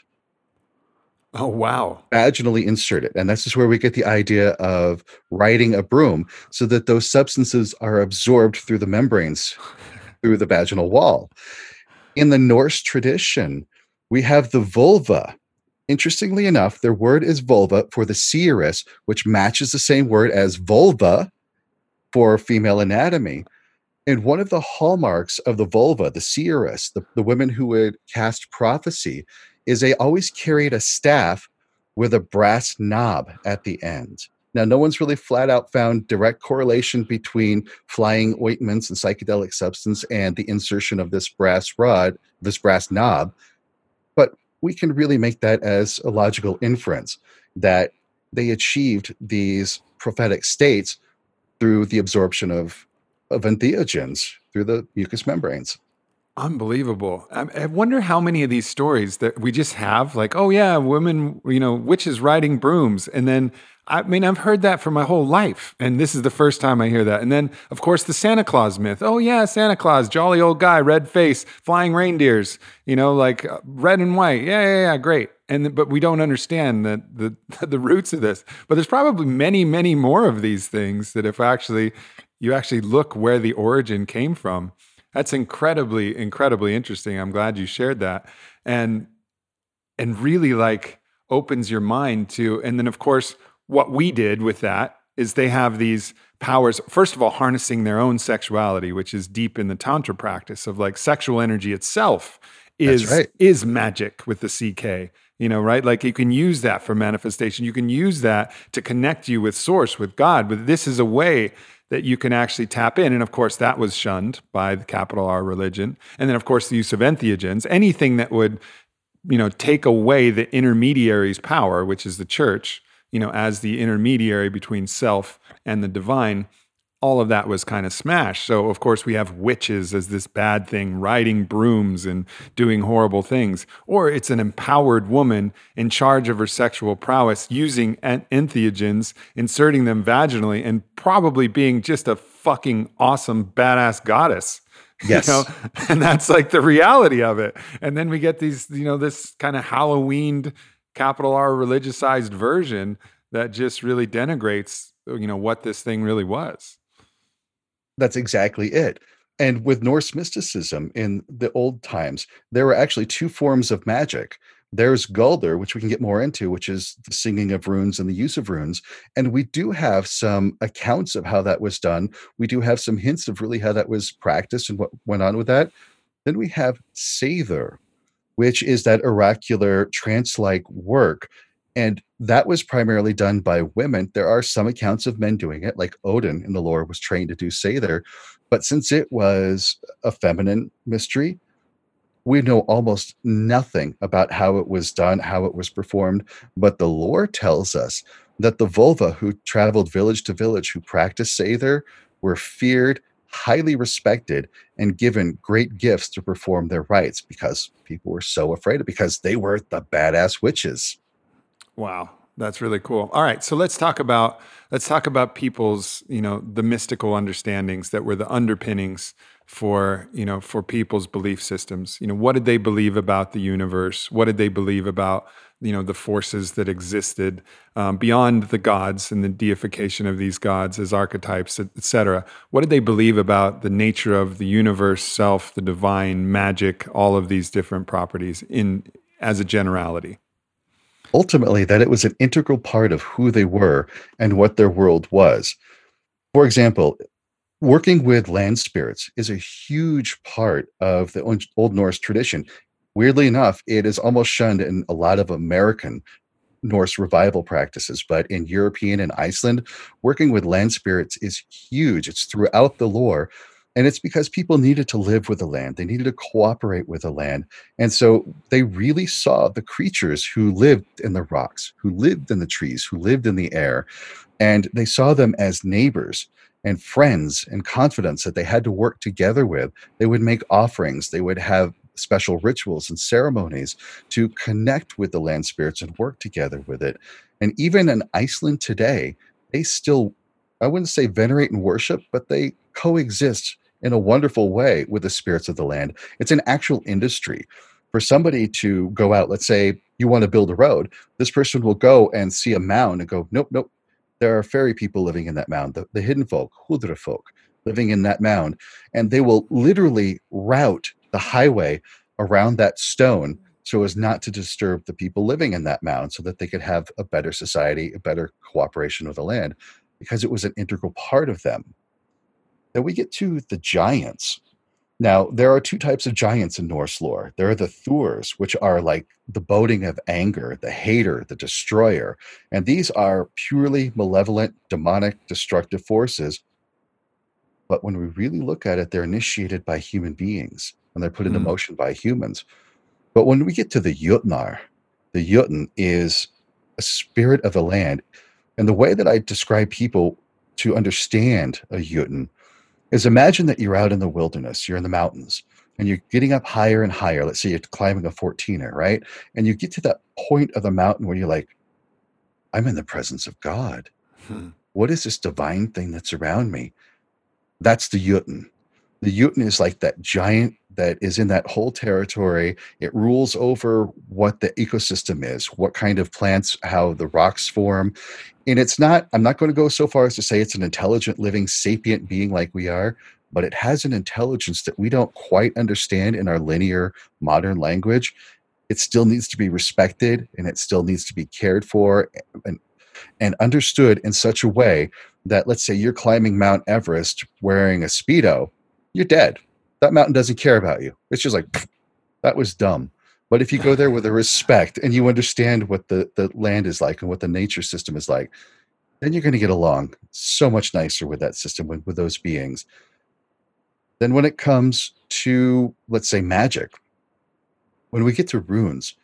Oh, wow. Vaginally insert it. And this is where we get the idea of riding a broom so that those substances are absorbed through the membranes through the vaginal wall. In the Norse tradition, we have the vulva. Interestingly enough, their word is vulva for the seeress, which matches the same word as vulva for female anatomy. And one of the hallmarks of the vulva, the seeress, the, the women who would cast prophecy, is they always carried a staff with a brass knob at the end. Now, no one's really flat out found direct correlation between flying ointments and psychedelic substance and the insertion of this brass rod, this brass knob, but we can really make that as a logical inference that they achieved these prophetic states through the absorption of, of entheogens through the mucous membranes. Unbelievable. I wonder how many of these stories that we just have, like, oh, yeah, women, you know, witches riding brooms. And then I mean, I've heard that for my whole life, and this is the first time I hear that. And then, of course, the Santa Claus myth. Oh yeah, Santa Claus, jolly old guy, red face, flying reindeers. You know, like uh, red and white. Yeah, yeah, yeah, great. And but we don't understand the the the roots of this. But there's probably many, many more of these things that if actually you actually look where the origin came from, that's incredibly, incredibly interesting. I'm glad you shared that, and and really like opens your mind to. And then, of course what we did with that is they have these powers first of all harnessing their own sexuality which is deep in the tantra practice of like sexual energy itself is right. is magic with the ck you know right like you can use that for manifestation you can use that to connect you with source with god but this is a way that you can actually tap in. And of course that was shunned by the capital r religion. And then of course the use of entheogens anything that would you know take away the intermediary's power which is the church you know, as the intermediary between self and the divine, all of that was kind of smashed. So, of course, we have witches as this bad thing, riding brooms and doing horrible things. Or it's an empowered woman in charge of her sexual prowess using entheogens, inserting them vaginally, and probably being just a fucking awesome, badass goddess. Yes. You know? And that's like the reality of it. And then we get these, you know, this kind of Halloween capital R religiousized version that just really denigrates you know what this thing really was. That's exactly it. And with Norse mysticism in the old times, there were actually two forms of magic. There's Galdr, which we can get more into, which is the singing of runes and the use of runes. And we do have some accounts of how that was done. We do have some hints of really how that was practiced and what went on with that. Then we have Seidr, which is that oracular trance like work. And that was primarily done by women. There are some accounts of men doing it, like Odin in the lore was trained to do Seidr. But since it was a feminine mystery, we know almost nothing about how it was done, how it was performed. But the lore tells us that the Volva who traveled village to village, who practiced Seidr, were feared, highly respected, and given great gifts to perform their rites because people were so afraid of because they were the badass witches. Wow. That's really cool. All right, so let's talk about let's talk about people's, you know, the mystical understandings that were the underpinnings for, you know, for people's belief systems. You know, what did they believe about the universe? What did they believe about you know the forces that existed um, beyond the gods and the deification of these gods as archetypes, etc. What did they believe about the nature of the universe, self, the divine, magic, all of these different properties in as a generality? Ultimately, that it was an integral part of who they were and what their world was. For example, working with land spirits is a huge part of the Old Norse tradition weirdly enough, it is almost shunned in a lot of American Norse revival practices, but in European and Iceland, working with land spirits is huge. It's throughout the lore. And it's because people needed to live with the land. They needed to cooperate with the land. And so they really saw the creatures who lived in the rocks, who lived in the trees, who lived in the air. And they saw them as neighbors and friends and confidants that they had to work together with. They would make offerings, they would have special rituals and ceremonies to connect with the land spirits and work together with it. And even in Iceland today, they still, I wouldn't say venerate and worship, but they coexist in a wonderful way with the spirits of the land. It's an actual industry. For somebody to go out, let's say you want to build a road, this person will go and see a mound and go, nope, nope. There are fairy people living in that mound, the, the hidden folk, Hudra folk, living in that mound. And they will literally route the highway around that stone so as not to disturb the people living in that mound so that they could have a better society, a better cooperation with the land, because it was an integral part of them. Then we get to the giants. Now, there are two types of giants in Norse lore. There are the Thurs, which are like the boding of anger, the hater, the destroyer. And these are purely malevolent, demonic, destructive forces. But when we really look at it, they're initiated by human beings and they're put into mm. motion by humans. But when we get to the Jotnar, the Jotun is a spirit of the land. And the way that I describe people to understand a Jotun is imagine that you're out in the wilderness, you're in the mountains, and you're getting up higher and higher. Let's say you're climbing a 14er, right? And you get to that point of the mountain where you're like, I'm in the presence of God. Hmm. What is this divine thing that's around me? That's the Jotun. The Jotun is like that giant that is in that whole territory. It rules over what the ecosystem is, what kind of plants, how the rocks form. And it's not, I'm not going to go so far as to say it's an intelligent, living, sapient being like we are, but it has an intelligence that we don't quite understand in our linear modern language. It still needs to be respected and it still needs to be cared for and, and understood in such a way that, let's say, you're climbing Mount Everest wearing a Speedo, you're dead that mountain doesn't care about you. It's just like, that was dumb. But if you go there with a respect and you understand what the, the land is like and what the nature system is like, then you're going to get along so much nicer with that system, with, with those beings. Then when it comes to, let's say, magic, when we get to runes,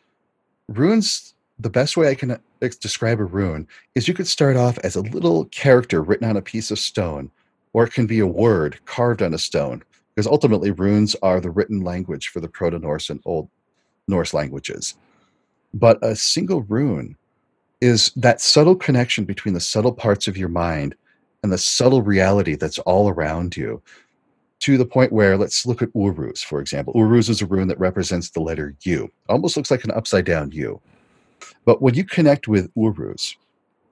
runes, the best way I can uh, describe a rune is you could start off as a little character written on a piece of stone, or it can be a word carved on a stone because ultimately runes are the written language for the Proto Norse and Old Norse languages. But a single rune is that subtle connection between the subtle parts of your mind and the subtle reality that's all around you to the point where let's look at Uruz, for example. Uruz is a rune that represents the letter U. Almost looks like an upside down U. But when you connect with Uruz,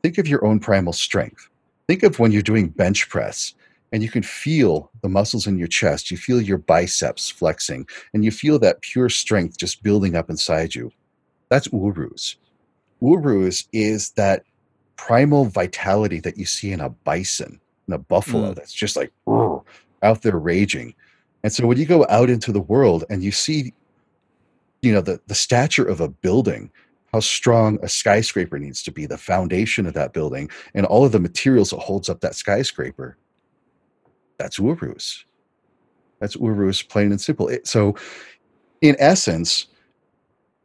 think of your own primal strength. Think of when you're doing bench press and you can feel the muscles in your chest. You feel your biceps flexing, and you feel that pure strength just building up inside you. That's uruz. Uruz is that primal vitality that you see in a bison, in a buffalo mm. that's just like out there raging. And so when you go out into the world and you see, you know, the, the stature of a building, how strong a skyscraper needs to be, the foundation of that building, and all of the materials that holds up that skyscraper, that's Uruz. That's Uruz, plain and simple. It, so, in essence,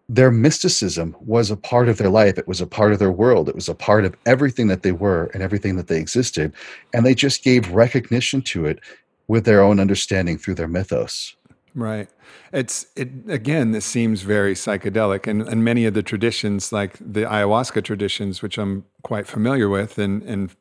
their mysticism was a part of their life. It was a part of their world. It was a part of everything that they were and everything that they existed. And they just gave recognition to it with their own understanding through their mythos. Right. It's it again. This seems very psychedelic, and and many of the traditions, like the ayahuasca traditions, which I'm quite familiar with, and and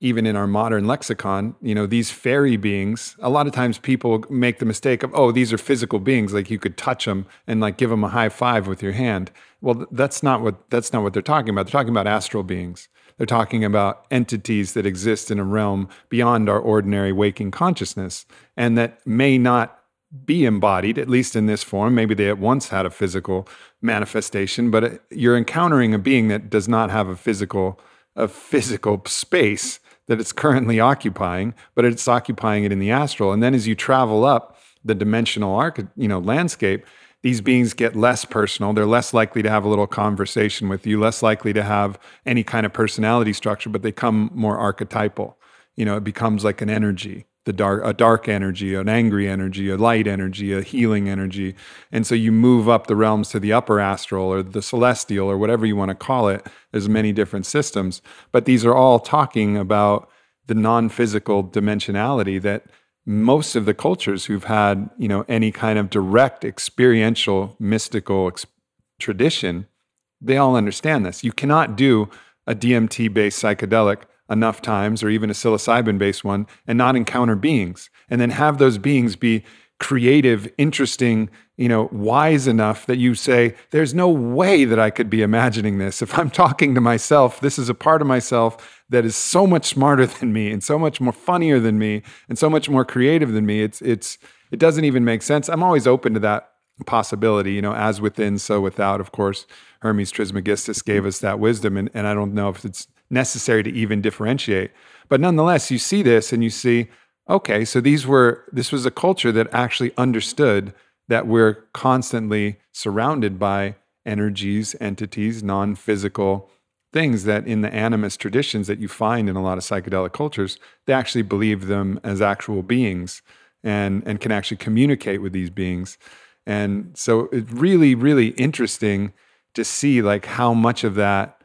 even in our modern lexicon, you know, these fairy beings, a lot of times people make the mistake of, oh, these are physical beings, like you could touch them and like give them a high five with your hand. Well, that's not what that's not what they're talking about. They're talking about astral beings. They're talking about entities that exist in a realm beyond our ordinary waking consciousness and that may not be embodied, at least in this form. Maybe they at once had a physical manifestation, but uh, you're encountering a being that does not have a physical a physical space that it's currently occupying, but it's occupying it in the astral. And then as you travel up the dimensional arc, you know, landscape, these beings get less personal. They're less likely to have a little conversation with you, less likely to have any kind of personality structure, but they come more archetypal. You know, it becomes like an energy the dark a dark energy an angry energy a light energy a healing energy. And so you move up the realms to the upper astral or the celestial or whatever you want to call it. There's many different systems. But these are all talking about the non-physical dimensionality that most of the cultures who've had you know any kind of direct experiential mystical ex- tradition they all understand this. You cannot do a dmt based psychedelic enough times or even a psilocybin based one and not encounter beings. And then have those beings be creative interesting you know wise enough that you say there's no way that i could be imagining this. If i'm talking to myself this is a part of myself that is so much smarter than me and so much more funnier than me and so much more creative than me. It's it's it doesn't even make sense. I'm always open to that possibility you know as within so without. Of course hermes trismegistus gave us that wisdom and, and i don't know if it's necessary to even differentiate. But nonetheless, you see this and you see, okay, so these were this was a culture that actually understood that we're constantly surrounded by energies, entities, non-physical things that in the animist traditions that you find in a lot of psychedelic cultures, they actually believe them as actual beings and and can actually communicate with these beings. And so it's really, really interesting to see like how much of that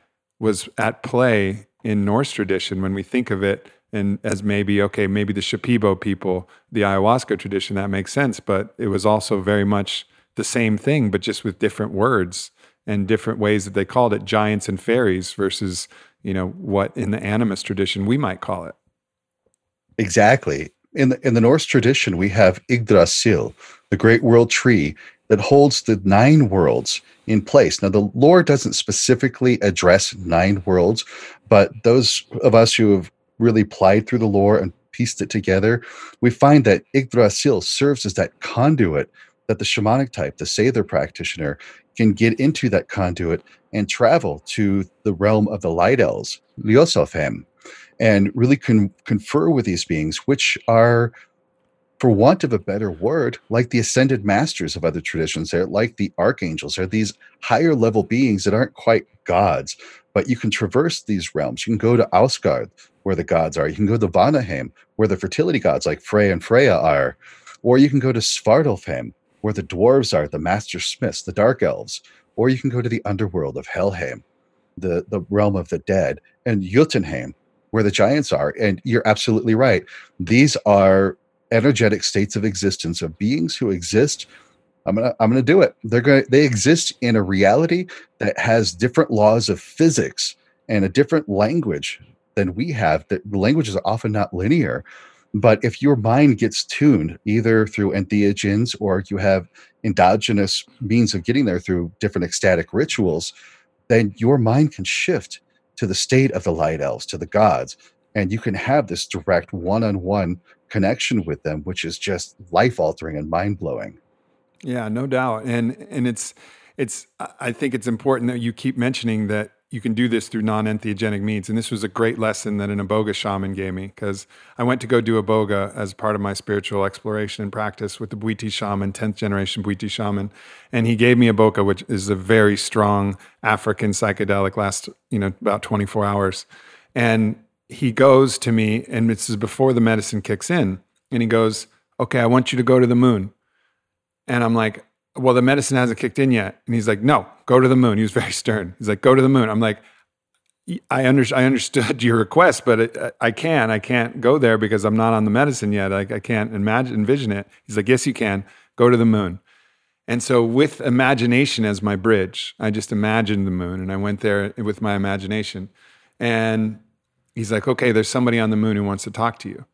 was at play in Norse tradition when we think of it and as maybe okay maybe the Shipibo people the ayahuasca tradition that makes sense but it was also very much the same thing but just with different words and different ways that they called it giants and fairies versus you know what in the animist tradition we might call it. Exactly. In the in the Norse tradition we have Yggdrasil the great world tree that holds the nine worlds in place. Now, the lore doesn't specifically address nine worlds, but those of us who have really plied through the lore and pieced it together, we find that Yggdrasil serves as that conduit that the shamanic type, the Seidr practitioner, can get into that conduit and travel to the realm of the light elves, Ljósálfheim, and really con- confer with these beings, which are for want of a better word, like the ascended masters of other traditions, they're like the archangels, they're these higher level beings that aren't quite gods, but you can traverse these realms. You can go to Asgard, where the gods are. You can go to Vanaheim, where the fertility gods like Frey and Freya are. Or you can go to Svartalfheim, where the dwarves are, the master smiths, the dark elves. Or you can go to the underworld of Helheim, the, the realm of the dead, and Jotunheim, where the giants are. And you're absolutely right. These are energetic states of existence of beings who exist i'm gonna i'm gonna do it. They're gonna they exist in a reality that has different laws of physics and a different language than we have that languages are often not linear. But if your mind gets tuned either through entheogens or you have endogenous means of getting there through different ecstatic rituals then your mind can shift to the state of the light elves to the gods and you can have this direct one-on-one connection with them, which is just life altering and mind blowing. Yeah, no doubt. And and it's it's I think it's important that you keep mentioning that you can do this through non-entheogenic means. And this was a great lesson that an iboga shaman gave me because I went to go do iboga as part of my spiritual exploration and practice with the Bwiti shaman, 10th generation Bwiti shaman. And he gave me iboga which is a very strong African psychedelic, last you know, about 24 hours. And he goes to me, and this is before the medicine kicks in, and he goes, okay, I want you to go to the moon. And I'm like, well, the medicine hasn't kicked in yet. And he's like, no, go to the moon. He was very stern. He's like, go to the moon. I'm like, I, under, I understood your request, but it, I can. I can't go there because I'm not on the medicine yet. I, I can't imagine, envision it. He's like, yes, you can. Go to the moon. And so, with imagination as my bridge, I just imagined the moon and I went there with my imagination. And he's like, okay, there's somebody on the moon who wants to talk to you.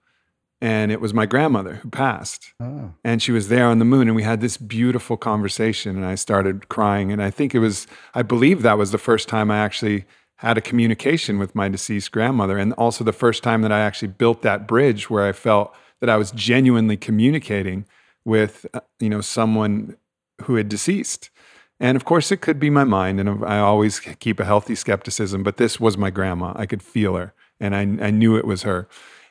And it was my grandmother who passed. Oh. and she was there on the moon and we had this beautiful conversation and i started crying. And i think it was i believe that was the first time i actually had a communication with my deceased grandmother and also the first time that i actually built that bridge where i felt that i was genuinely communicating with uh, you know someone who had deceased. And of course it could be my mind and i always keep a healthy skepticism but this was my grandma. I could feel her and i, I knew it was her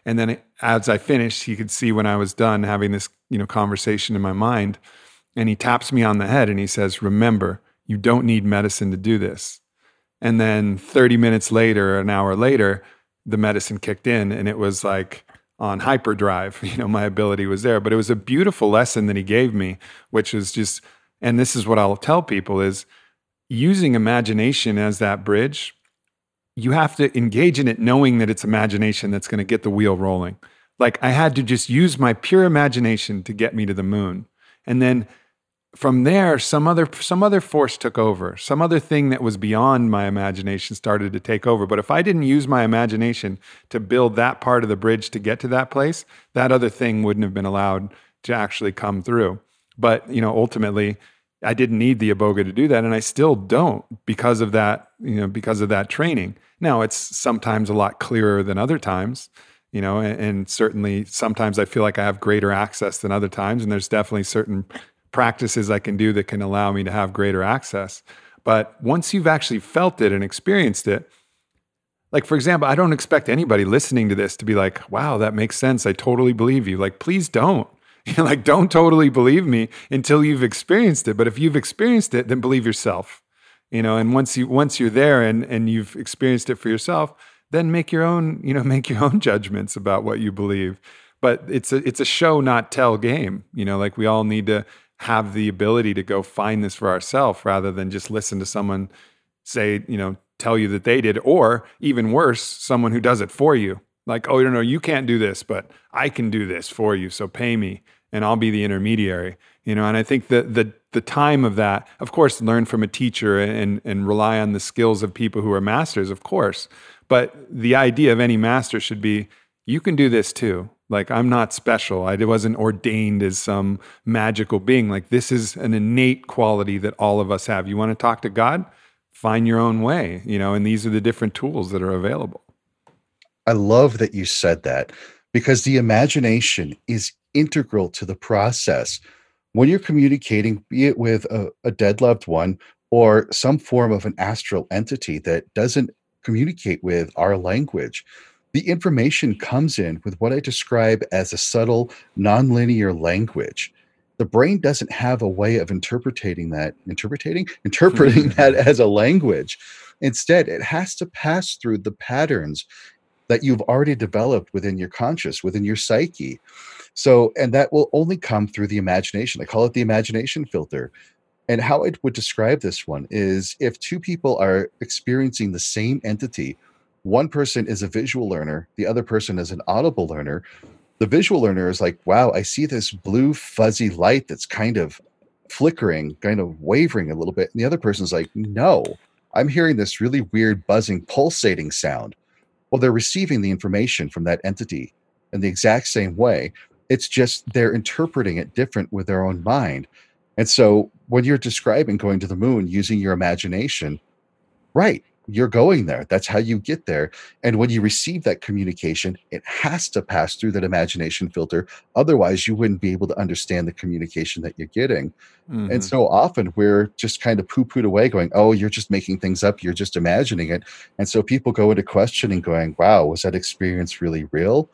and then as I finished, he could see when I was done having this, you know, conversation in my mind. And he taps me on the head and he says, Remember, you don't need medicine to do this. And then 30 minutes later, an hour later, the medicine kicked in and it was like on hyperdrive. You know, my ability was there. But it was a beautiful lesson that he gave me, which is just, and this is what I'll tell people is using imagination as that bridge you have to engage in it knowing that it's imagination that's going to get the wheel rolling. Like I had to just use my pure imagination to get me to the moon. And then from there some other some other force took over. Some other thing that was beyond my imagination started to take over. But if I didn't use my imagination to build that part of the bridge to get to that place, that other thing wouldn't have been allowed to actually come through. But, you know, ultimately I didn't need the iboga to do that and I still don't because of that, you know, because of that training. Now, it's sometimes a lot clearer than other times, you know, and, and, certainly sometimes I feel like I have greater access than other times. And there's definitely certain practices I can do that can allow me to have greater access. But once you've actually felt it and experienced it, like for example, I don't expect anybody listening to this to be like, wow, that makes sense. I totally believe you. Like, please don't. like, don't totally believe me until you've experienced it. But if you've experienced it, then believe yourself you know? And once you once you're there and and you've experienced it for yourself then make your own you know make your own judgments about what you believe. But it's a it's a show not tell game you know? Like we all need to have the ability to go find this for ourselves rather than just listen to someone say you know tell you that they did. Or even worse someone who does it for you. Like oh no know, you can't do this but i can do this for you so pay me and i'll be the intermediary you know and i think that the the time of that of course learn from a teacher and and rely on the skills of people who are masters of course but the idea of any master should be you can do this too. Like i'm not special. I wasn't ordained as some magical being. Like this is an innate quality that all of us have. You want to talk to god? Find your own way you know and these are the different tools that are available. I love that you said that because the imagination is integral to the process when you're communicating, be it with a, a dead loved one or some form of an astral entity that doesn't communicate with our language, the information comes in with what I describe as a subtle, nonlinear language. The brain doesn't have a way of interpreting that, interpreting, interpreting that as a language. Instead, it has to pass through the patterns that you've already developed within your conscious, within your psyche. So, and that will only come through the imagination. I call it the imagination filter. And how I would describe this one is if two people are experiencing the same entity, one person is a visual learner, the other person is an audible learner. The visual learner is like, wow, I see this blue fuzzy light that's kind of flickering, kind of wavering a little bit. And the other person's like, no, I'm hearing this really weird buzzing, pulsating sound. Well, they're receiving the information from that entity in the exact same way. It's just they're interpreting it different with their own mind. And so when you're describing going to the moon using your imagination, right, you're going there. That's how you get there. And when you receive that communication, it has to pass through that imagination filter. Otherwise, you wouldn't be able to understand the communication that you're getting. Mm-hmm. And so often we're just kind of poo pooed away, going, Oh, you're just making things up. You're just imagining it. And so people go into questioning, going, Wow, was that experience really real?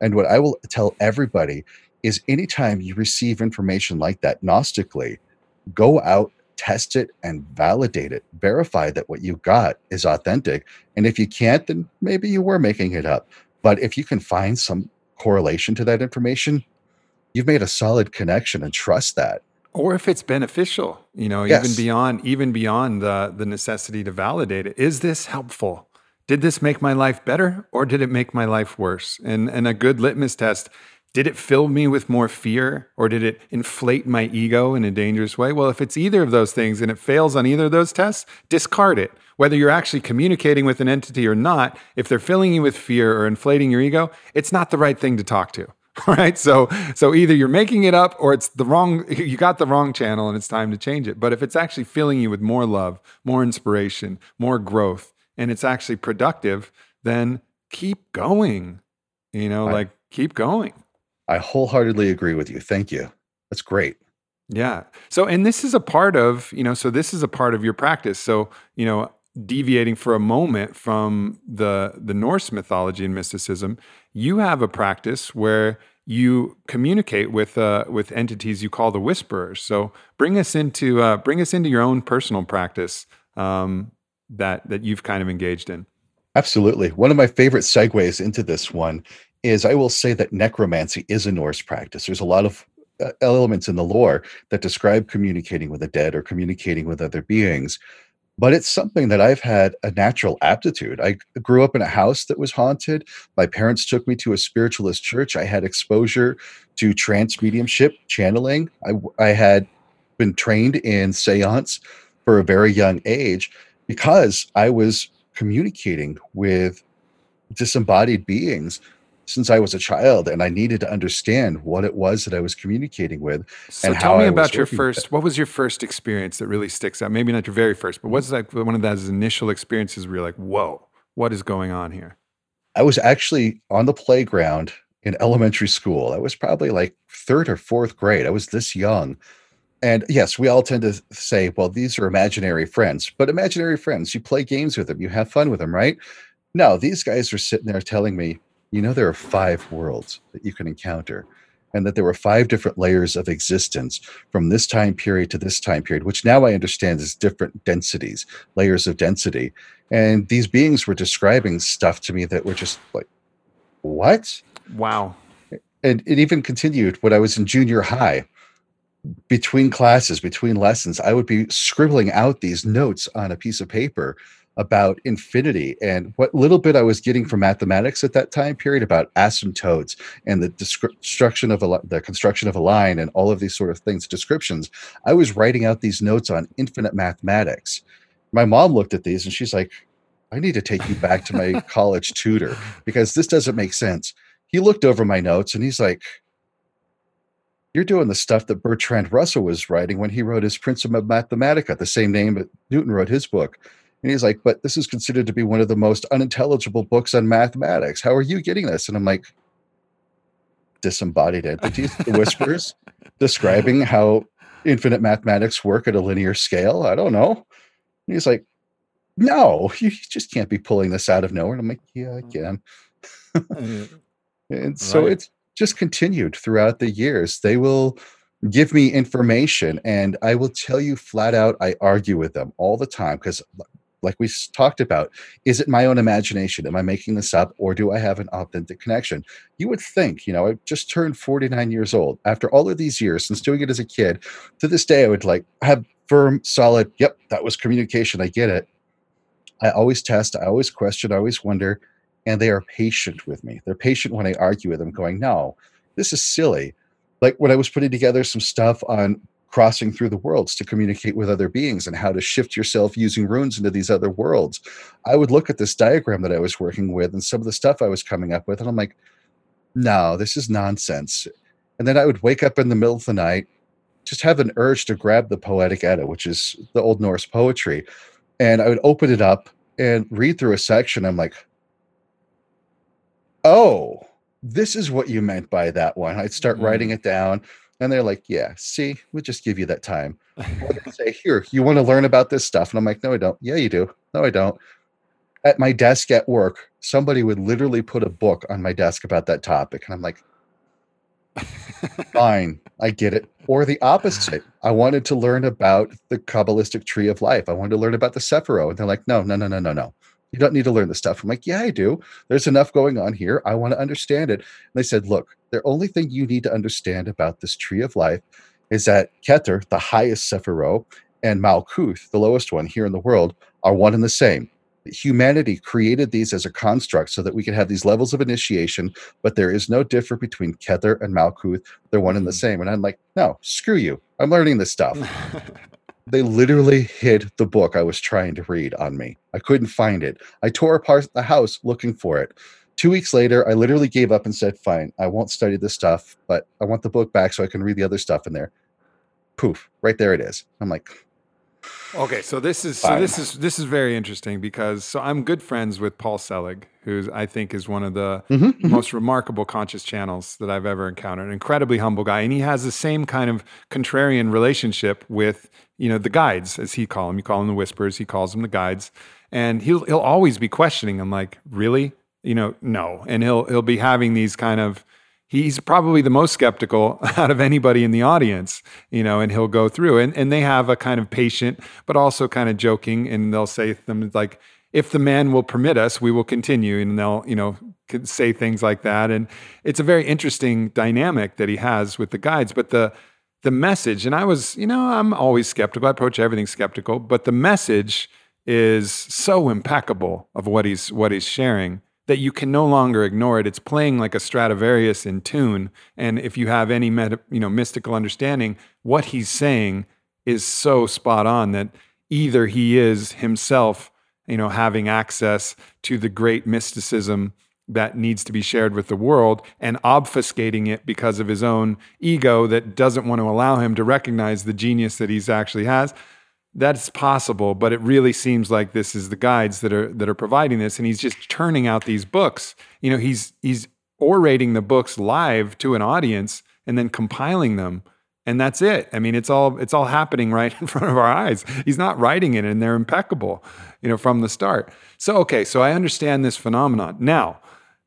And what I will tell everybody is anytime you receive information like that, Gnostically, go out test it and validate it. Verify that what you got is authentic. And if you can't then maybe you were making it up. But if you can find some correlation to that information you've made a solid connection and trust that. Or if it's beneficial you know yes. even beyond even beyond the the necessity to validate it. Is this helpful did this make my life better or did it make my life worse and and a good litmus test did it fill me with more fear or did it inflate my ego in a dangerous way? Well, if it's either of those things and it fails on either of those tests, discard it. Whether you're actually communicating with an entity or not, if they're filling you with fear or inflating your ego, it's not the right thing to talk to. Right? So so either you're making it up or it's the wrong you got the wrong channel and it's time to change it. But if it's actually filling you with more love, more inspiration, more growth, and it's actually productive, then keep going. You know, like keep going. I wholeheartedly agree with you. Thank you. That's great. Yeah. So, and this is a part of, you know, so this is a part of your practice. So, you know, deviating for a moment from the the Norse mythology and mysticism, you have a practice where you communicate with uh, with entities you call the whisperers. So, bring us into uh, bring us into your own personal practice um, that that you've kind of engaged in. Absolutely. One of my favorite segues into this one is I will say that necromancy is a Norse practice. There's a lot of uh, elements in the lore that describe communicating with the dead or communicating with other beings. But it's something that I've had a natural aptitude. I grew up in a house that was haunted. My parents took me to a spiritualist church. I had exposure to trance mediumship, channeling. I, I had been trained in seance for a very young age because I was communicating with disembodied beings since I was a child, and I needed to understand what it was that I was communicating with. So and tell me about your first. What was your first experience that really sticks out? Maybe not your very first, but what's like one of those initial experiences where you're like, "Whoa, what is going on here?" I was actually on the playground in elementary school. I was probably like third or fourth grade. I was this young. And yes, we all tend to say, well, these are imaginary friends, but imaginary friends, you play games with them, you have fun with them, right? No, these guys are sitting there telling me, you know there are five worlds that you can encounter and that there were five different layers of existence from this time period to this time period which now i understand is different densities layers of density. And these beings were describing stuff to me that were just like what? Wow. And it even continued when i was in junior high between classes between lessons i would be scribbling out these notes on a piece of paper about infinity and what little bit I was getting from mathematics at that time period about asymptotes and the destruction of a the construction of a line and all of these sort of things descriptions. I was writing out these notes on infinite mathematics. My mom looked at these and she's like I need to take you back to my college tutor because this doesn't make sense. He looked over my notes and he's like you're doing the stuff that Bertrand Russell was writing when he wrote his Principia Mathematica, the same name that Newton wrote his book. And he's like, but this is considered to be one of the most unintelligible books on mathematics. How are you getting this? And I'm like, disembodied entities, the whispers, describing how infinite mathematics work at a linear scale. I don't know. And he's like, no, you just can't be pulling this out of nowhere. And I'm like, yeah, I mm. can. And so right. it's just continued throughout the years. They will give me information and I will tell you flat out, I argue with them all the time because like we talked about is it my own imagination? Am i making this up or do i have an authentic connection? You would think you know i just turned 49 years old. After all of these years since doing it as a kid to this day i would like have firm solid yep that was communication. I get it. I always test i always question i always wonder and they are patient with me they're patient when i argue with them going no this is silly like when i was putting together some stuff on crossing through the worlds to communicate with other beings and how to shift yourself using runes into these other worlds. I would look at this diagram that I was working with and some of the stuff I was coming up with, and I'm like, no, this is nonsense. And then I would wake up in the middle of the night, just have an urge to grab the Poetic Edda, which is the Old Norse poetry, and I would open it up and read through a section. I'm like, oh, this is what you meant by that one. I'd start mm-hmm. writing it down. And they're like, yeah, see, we'll just give you that time. say, here, you want to learn about this stuff? And I'm like, no, I don't. Yeah, you do. No, I don't. At my desk at work, somebody would literally put a book on my desk about that topic. And I'm like, fine, I get it. Or the opposite. I wanted to learn about the Kabbalistic tree of life. I wanted to learn about the Sephiroth. And they're like, no, no, no, no, no, no. You don't need to learn this stuff. I'm like, yeah, I do. There's enough going on here. I want to understand it. And they said, look, the only thing you need to understand about this tree of life is that Keter, the highest Sephiroth, and Malkuth, the lowest one here in the world, are one and the same. Humanity created these as a construct so that we can have these levels of initiation, but there is no difference between Keter and Malkuth. They're one and the mm. same. And I'm like, no, screw you. I'm learning this stuff. They literally hid the book I was trying to read on me. I couldn't find it. I tore apart the house looking for it. Two weeks later, I literally gave up and said, Fine, I won't study this stuff, but I want the book back so I can read the other stuff in there. Poof, right there it is. I'm like, Okay, so this is Fine. so this is this is very interesting because so I'm good friends with Paul Selig, who I think is one of the mm-hmm, mm-hmm. most remarkable conscious channels that I've ever encountered. An incredibly humble guy, and he has the same kind of contrarian relationship with you know the guides, as he call them. You call them the whispers, he calls them the guides, and he'll he'll always be questioning them, like, really, you know, no, and he'll he'll be having these kind of he's probably the most skeptical out of anybody in the audience, you know, and he'll go through and, and they have a kind of patient, but also kind of joking. And they'll say them like, if the man will permit us, we will continue. And they'll, you know, say things like that. And it's a very interesting dynamic that he has with the guides. But the, the message, and I was, you know, I'm always skeptical. I approach everything skeptical, but the message is so impeccable of what he's what he's sharing that you can no longer ignore it. It's playing like a Stradivarius in tune, and if you have any meta, you know mystical understanding, what he's saying is so spot on that either he is himself, you know, having access to the great mysticism that needs to be shared with the world and obfuscating it because of his own ego that doesn't want to allow him to recognize the genius that he's actually has that's possible, but it really seems like this is the guides that are that are providing this, and he's just churning out these books. You know, he's he's orating the books live to an audience and then compiling them, and that's it. I mean, it's all it's all happening right in front of our eyes. He's not writing it, and they're impeccable, you know, from the start. So okay, so I understand this phenomenon now.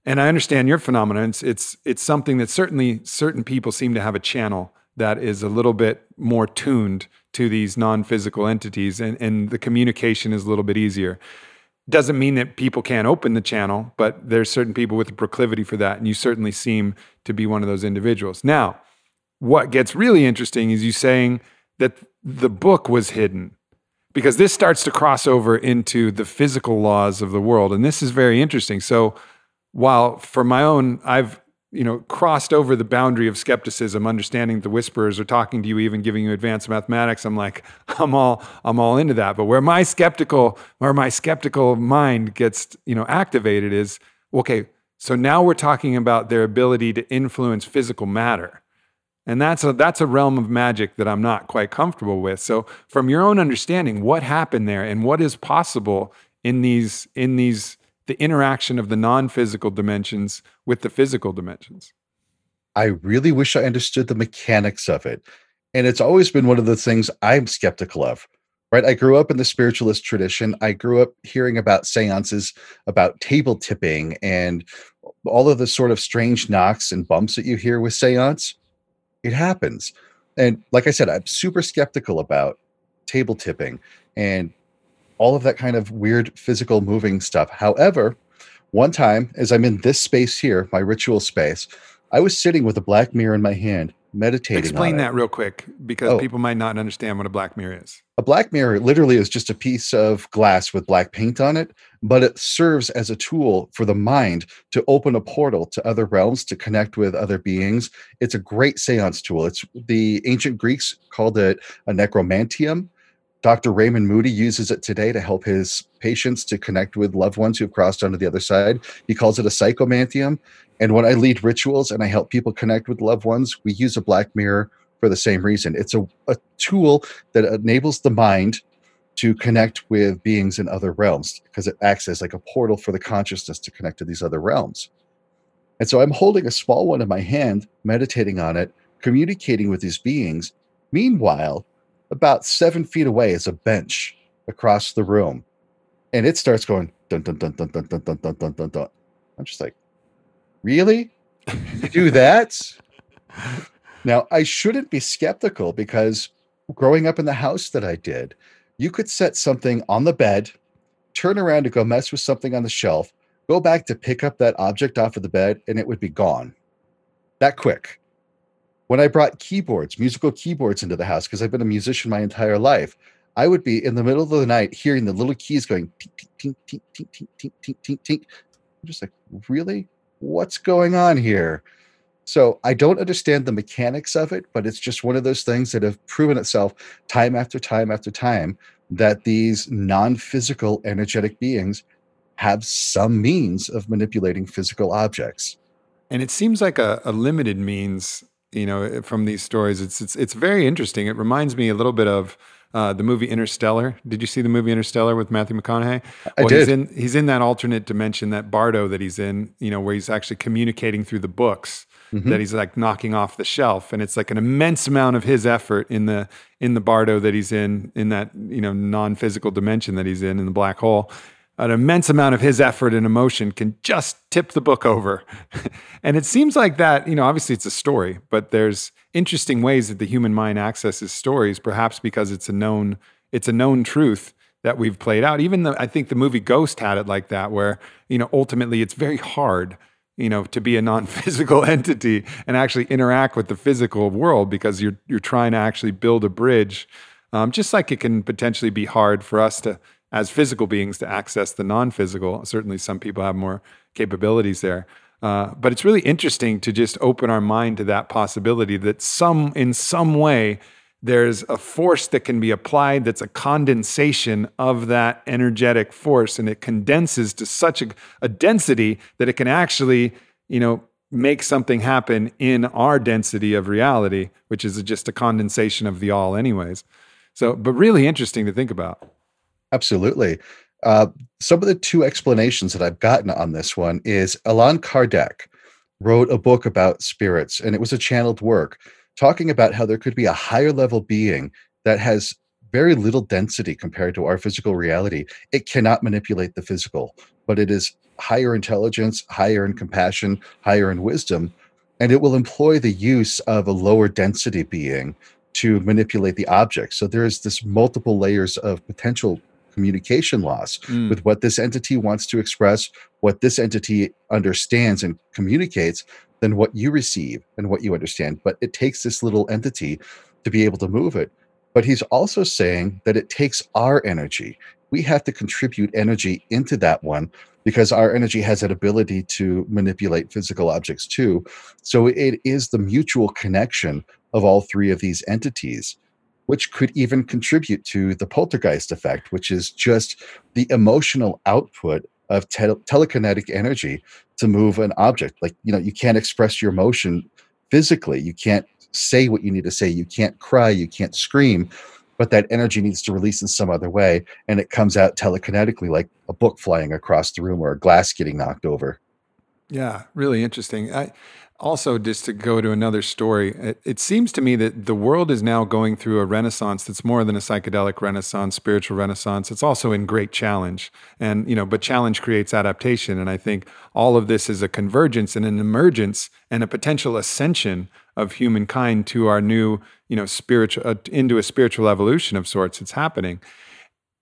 And I understand your phenomenon. It's, it's it's something that certainly certain people seem to have a channel that is a little bit more tuned to these non-physical entities and, and the communication is a little bit easier. Doesn't mean that people can't open the channel but there's certain people with a proclivity for that and you certainly seem to be one of those individuals. Now what gets really interesting is you saying that the book was hidden because this starts to cross over into the physical laws of the world and this is very interesting. So while for my own i've you know, crossed over the boundary of skepticism, understanding the whisperers are talking to you, even giving you advanced mathematics. I'm like, I'm all, I'm all into that. But where my skeptical, where my skeptical mind gets, you know, activated is, okay, so now we're talking about their ability to influence physical matter. And that's a, that's a realm of magic that I'm not quite comfortable with. So, from your own understanding, what happened there and what is possible in these, in these the interaction of the non physical dimensions with the physical dimensions. I really wish I understood the mechanics of it. And it's always been one of the things I'm skeptical of, right? I grew up in the spiritualist tradition. I grew up hearing about seances, about table tipping, and all of the sort of strange knocks and bumps that you hear with seance. It happens. And like I said, I'm super skeptical about table tipping and all of that kind of weird physical moving stuff. However, one time, as I'm in this space here, my ritual space, I was sitting with a black mirror in my hand, meditating. Explain that real quick because oh. people might not understand what a black mirror is. A black mirror literally is just a piece of glass with black paint on it, but it serves as a tool for the mind to open a portal to other realms to connect with other beings. It's a great seance tool. It's the ancient Greeks called it a necromantium Dr. Raymond Moody uses it today to help his patients to connect with loved ones who've crossed onto the other side. He calls it a psychomantium. And when I lead rituals and I help people connect with loved ones, we use a black mirror for the same reason. It's a, a tool that enables the mind to connect with beings in other realms because it acts as like a portal for the consciousness to connect to these other realms. And so I'm holding a small one in my hand, meditating on it, communicating with these beings. Meanwhile, about seven feet away is a bench across the room. And it starts going dun dun dun dun dun dun dun dun dun dun dun. I'm just like, really? You do that? now I shouldn't be skeptical because growing up in the house that I did, you could set something on the bed, turn around to go mess with something on the shelf, go back to pick up that object off of the bed, and it would be gone. That quick. When I brought keyboards, musical keyboards into the house, because I've been a musician my entire life, I would be in the middle of the night hearing the little keys going tink, tink, tink, tink, tink, tink, tink, tink, tink. I'm just like, really? What's going on here? So I don't understand the mechanics of it, but it's just one of those things that have proven itself time after time after time that these non-physical energetic beings have some means of manipulating physical objects. And it seems like a, a limited means, you know, from these stories. It's it's it's very interesting. It reminds me a little bit of uh, the movie Interstellar. Did you see the movie Interstellar with Matthew McConaughey? I did. He's in, he's in that alternate dimension, that Bardo that he's in, you know, where he's actually communicating through the books mm-hmm. that he's like knocking off the shelf, and it's like an immense amount of his effort in the in the Bardo that he's in, in that you know non physical dimension that he's in, in the black hole. An immense amount of his effort and emotion can just tip the book over. and it seems like that, you know, obviously it's a story, but there's interesting ways that the human mind accesses stories, perhaps because it's a known, it's a known truth that we've played out. Even though I think the movie Ghost had it like that, where, you know, ultimately it's very hard you know to be a non-physical entity and actually interact with the physical world because you're you're trying to actually build a bridge um, just like it can potentially be hard for us to as physical beings to access the non-physical. Certainly some people have more capabilities there. Uh, but it's really interesting to just open our mind to that possibility that some in some way there's a force that can be applied that's a condensation of that energetic force and it condenses to such a, a, density that it can actually you know make something happen in our density of reality which is just a condensation of the all anyways. So but really interesting to think about absolutely uh, some of the two explanations that i've gotten on this one is Allan Kardec wrote a book about spirits and it was a channeled work talking about how there could be a higher level being that has very little density compared to our physical reality. It cannot manipulate the physical, but it is higher intelligence, higher in compassion, higher in wisdom, and it will employ the use of a lower density being to manipulate the object. So there is this multiple layers of potential communication loss mm. with what this entity wants to express, what this entity understands and communicates, than what you receive and what you understand. But it takes this little entity to be able to move it. But he's also saying that it takes our energy. We have to contribute energy into that one because our energy has that ability to manipulate physical objects too. So it is the mutual connection of all three of these entities, which could even contribute to the poltergeist effect, which is just the emotional output of te- telekinetic energy to move an object. Like, you know, you can't express your emotion physically. You can't say what you need to say. You can't cry. You can't scream. But that energy needs to release in some other way. And it comes out telekinetically, like a book flying across the room or a glass getting knocked over. Yeah, really interesting. I, also, just to go to another story, it, it, seems to me that the world is now going through a renaissance that's more than a psychedelic renaissance, spiritual renaissance. It's also in great challenge. And, you know, but challenge creates adaptation. And I think all of this is a convergence and an emergence and a potential ascension of humankind to our new, you know, spiritual, uh, into a spiritual evolution of sorts. It's happening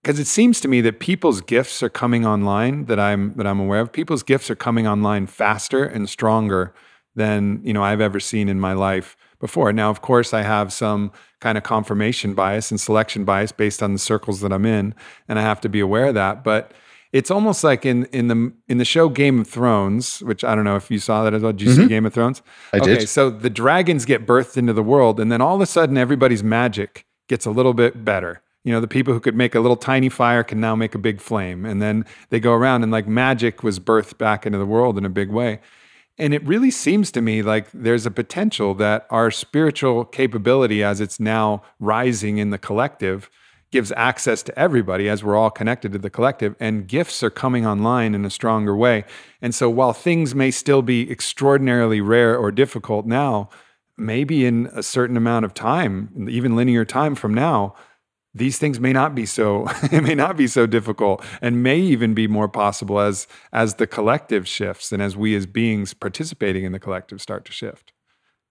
because it seems to me that people's gifts are coming online that I'm that I'm aware of. People's gifts are coming online faster and stronger than you know I've ever seen in my life before. Now, of course, I have some kind of confirmation bias and selection bias based on the circles that I'm in, and I have to be aware of that. But it's almost like in in the in the show Game of Thrones, which I don't know if you saw that as well. Did you mm-hmm. see Game of Thrones? I okay, did. So the dragons get birthed into the world, and then all of a sudden, everybody's magic gets a little bit better. You know, the people who could make a little tiny fire can now make a big flame, and then they go around and like magic was birthed back into the world in a big way. And it really seems to me like there's a potential that our spiritual capability, as it's now rising in the collective, gives access to everybody as we're all connected to the collective and gifts are coming online in a stronger way. And so while things may still be extraordinarily rare or difficult now maybe in a certain amount of time even linear time from now these things may not be so it may not be so difficult and may even be more possible as as the collective shifts and as we as beings participating in the collective start to shift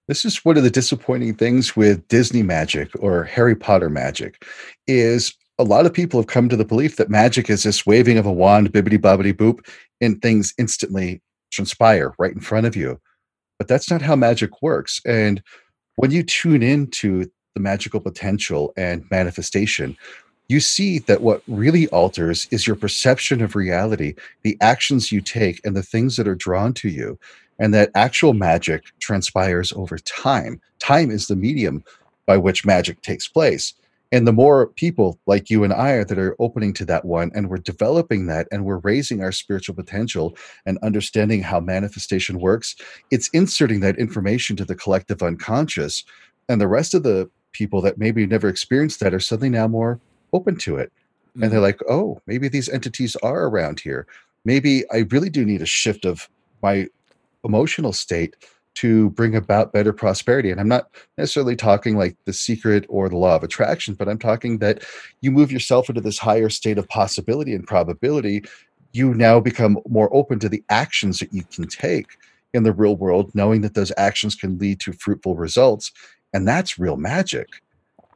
this is one of the disappointing things with Disney magic or Harry Potter magic is a lot of people have come to the belief that magic is this waving of a wand, bibbity bobbity boop, and things instantly transpire right in front of you. But that's not how magic works. And when you tune into the magical potential and manifestation, you see that what really alters is your perception of reality, the actions you take, and the things that are drawn to you and that actual magic transpires over time. Time is the medium by which magic takes place. And the more people like you and I are that are opening to that one, and we're developing that, and we're raising our spiritual potential and understanding how manifestation works, it's inserting that information to the collective unconscious. And the rest of the people that maybe never experienced that are suddenly now more open to it. Mm-hmm. And they're mm-hmm. like, oh, maybe these entities are around here. Maybe I really do need a shift of my emotional state to bring about better prosperity. And I'm not necessarily talking like the secret or the law of attraction, but I'm talking that you move yourself into this higher state of possibility and probability. You now become more open to the actions that you can take in the real world, knowing that those actions can lead to fruitful results. And that's real magic.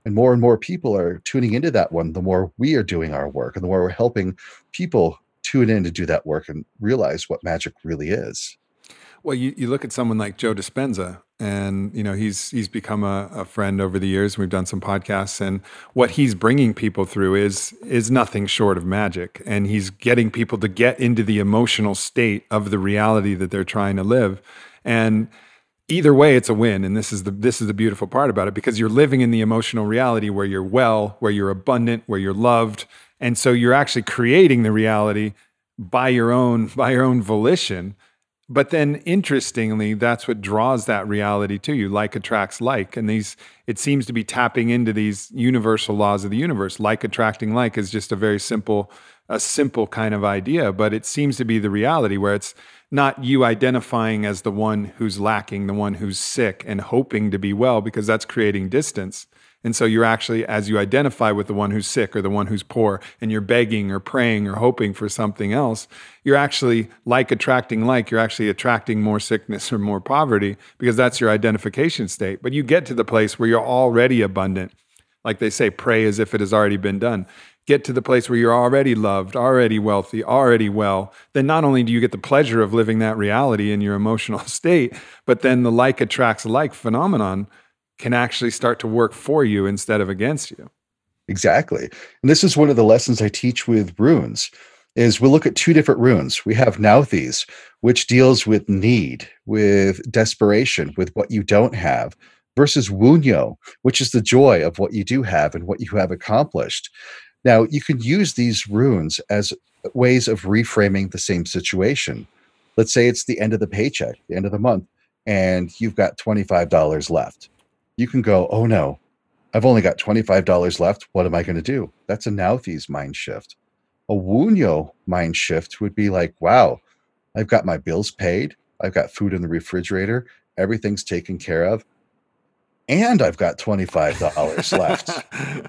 And more and more people are tuning into that one, the more we are doing our work and the more we're helping people tune in to do that work and realize what magic really is. Well, you, you look at someone like Joe Dispenza, and you know he's he's become a, a, friend over the years. We've done some podcasts, and what he's bringing people through is is nothing short of magic. And he's getting people to get into the emotional state of the reality that they're trying to live. And either way, it's a win. And this is the this is the beautiful part about it because you're living in the emotional reality where you're well, where you're abundant, where you're loved, and so you're actually creating the reality by your own by your own volition but then interestingly that's what draws that reality to you like attracts like and these it seems to be tapping into these universal laws of the universe like attracting like is just a very simple a simple kind of idea but it seems to be the reality where it's not you identifying as the one who's lacking the one who's sick and hoping to be well because that's creating distance and so you're actually, as you identify with the one who's sick or the one who's poor, and you're begging or praying or hoping for something else, you're actually like attracting like, you're actually attracting more sickness or more poverty because that's your identification state. But you get to the place where you're already abundant. Like they say, pray as if it has already been done. Get to the place where you're already loved, already wealthy, already well. Then not only do you get the pleasure of living that reality in your emotional state, but then the like attracts like phenomenon can actually start to work for you instead of against you. Exactly. And this is one of the lessons I teach with runes is we'll look at two different runes. We have Nauthiz, which deals with need, with desperation, with what you don't have, versus Wunjo, which is the joy of what you do have and what you have accomplished. Now, you can use these runes as ways of reframing the same situation. Let's say it's the end of the paycheck, the end of the month, and you've got $25 left you can go, oh no, I've only got $25 left. What am I going to do? That's a Nauthiz mind shift. A Wunjo mind shift would be like, wow, I've got my bills paid. I've got food in the refrigerator. Everything's taken care of. And I've got $25 left.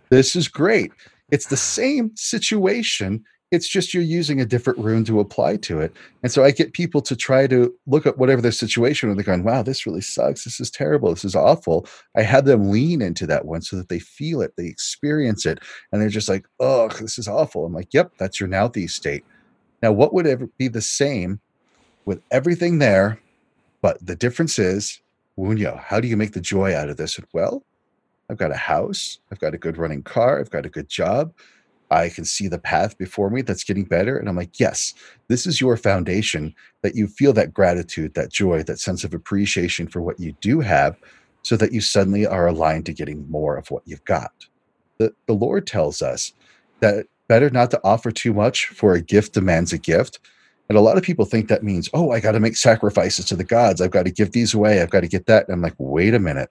This is great. It's the same situation it's just you're using a different rune to apply to it. And so I get people to try to look at whatever their situation and they're going, wow, this really sucks. This is terrible. This is awful. I had them lean into that one so that they feel it, they experience it, and they're just like, oh, this is awful. I'm like, yep, that's your Nauthiz state. Now, what would ever be the same with everything there? But the difference is, Wunjo, how do you make the joy out of this? Well, I've got a house, I've got a good running car, I've got a good job. I can see the path before me that's getting better. And I'm like, yes, this is your foundation that you feel that gratitude, that joy, that sense of appreciation for what you do have, so that you suddenly are aligned to getting more of what you've got. The, the Lord tells us that better not to offer too much, for a gift demands a gift. And a lot of people think that means, oh, I got to make sacrifices to the gods. I've got to give these away. I've got to get that. And I'm like, wait a minute.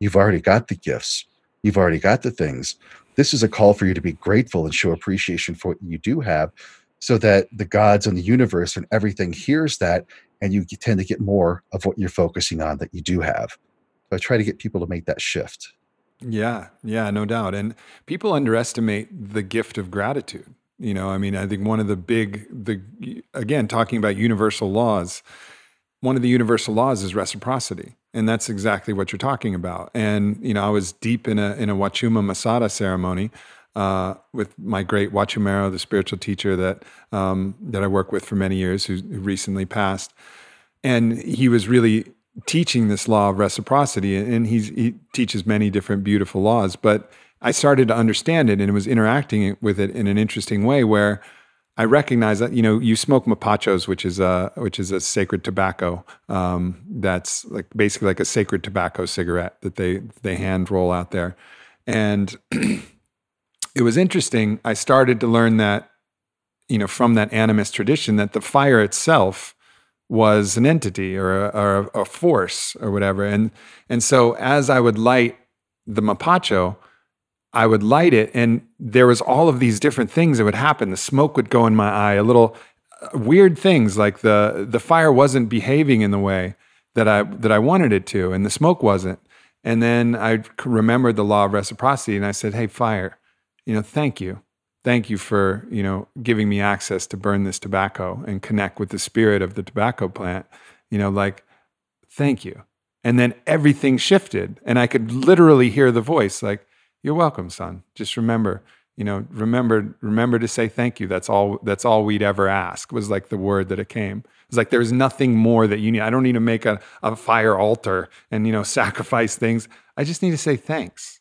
You've already got the gifts. You've already got the things this is a call for you to be grateful and show appreciation for what you do have so that the gods and the universe and everything hears that and you tend to get more of what you're focusing on that you do have. So I try to get people to make that shift. Yeah, yeah, no doubt. And people underestimate the gift of gratitude. You know, I mean, I think one of the big, the again, talking about universal laws, one of the universal laws is reciprocity, and that's exactly what you're talking about. And you know, I was deep in a in a Wachuma Masada ceremony uh, with my great Wachumero, the spiritual teacher that um, that I work with for many years, who, who recently passed, and he was really teaching this law of reciprocity, and he teaches many different beautiful laws. But I started to understand it, and was interacting with it in an interesting way where. I recognize that you know you smoke mapachos, which is a which is a sacred tobacco. Um, that's like basically like a sacred tobacco cigarette that they they hand roll out there, and it was interesting. I started to learn that, you know, from that animist tradition, that the fire itself was an entity or a, or a force or whatever. And and so as I would light the mapacho, I would light it, and there was all of these different things that would happen. The smoke would go in my eye, a little uh, weird things like the the fire wasn't behaving in the way that I that I wanted it to, and the smoke wasn't. And then I remembered the law of reciprocity, and I said, "Hey, fire." you know, thank you. Thank you for, you know, giving me access to burn this tobacco and connect with the spirit of the tobacco plant. You know, like, thank you. And then everything shifted. And I could literally hear the voice like, You're welcome, son. Just remember, you know, remember, remember to say thank you. That's all that's all we'd ever ask was like the word that it came. It's like there's nothing more that you need. I don't need to make a, a fire altar and, you know, sacrifice things. I just need to say thanks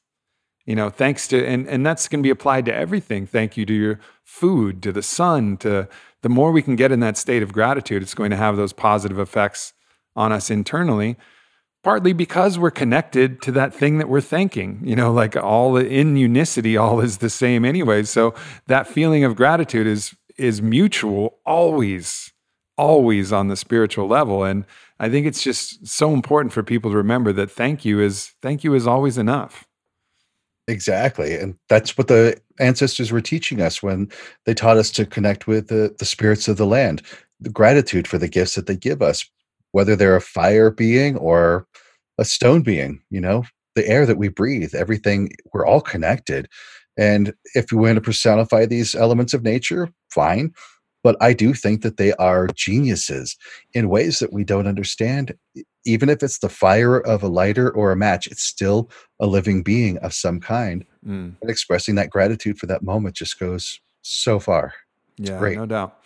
you know thanks to and and that's going to be applied to everything thank you to your food to the sun to the more we can get in that state of gratitude it's going to have those positive effects on us internally partly because we're connected to that thing that we're thanking. You know like all the in unicity all is the same anyway. So that feeling of gratitude is is mutual always always on the spiritual level. And i think it's just so important for people to remember that thank you is thank you is always enough. Exactly. And that's what the ancestors were teaching us when they taught us to connect with the, the spirits of the land, the gratitude for the gifts that they give us, whether they're a fire being or a stone being, you know, the air that we breathe, everything, we're all connected. And if we want to personify these elements of nature, fine. But I do think that they are geniuses in ways that we don't understand even if it's the fire of a lighter or a match, it's still a living being of some kind. Mm. And expressing that gratitude for that moment just goes so far. It's yeah, great. no doubt.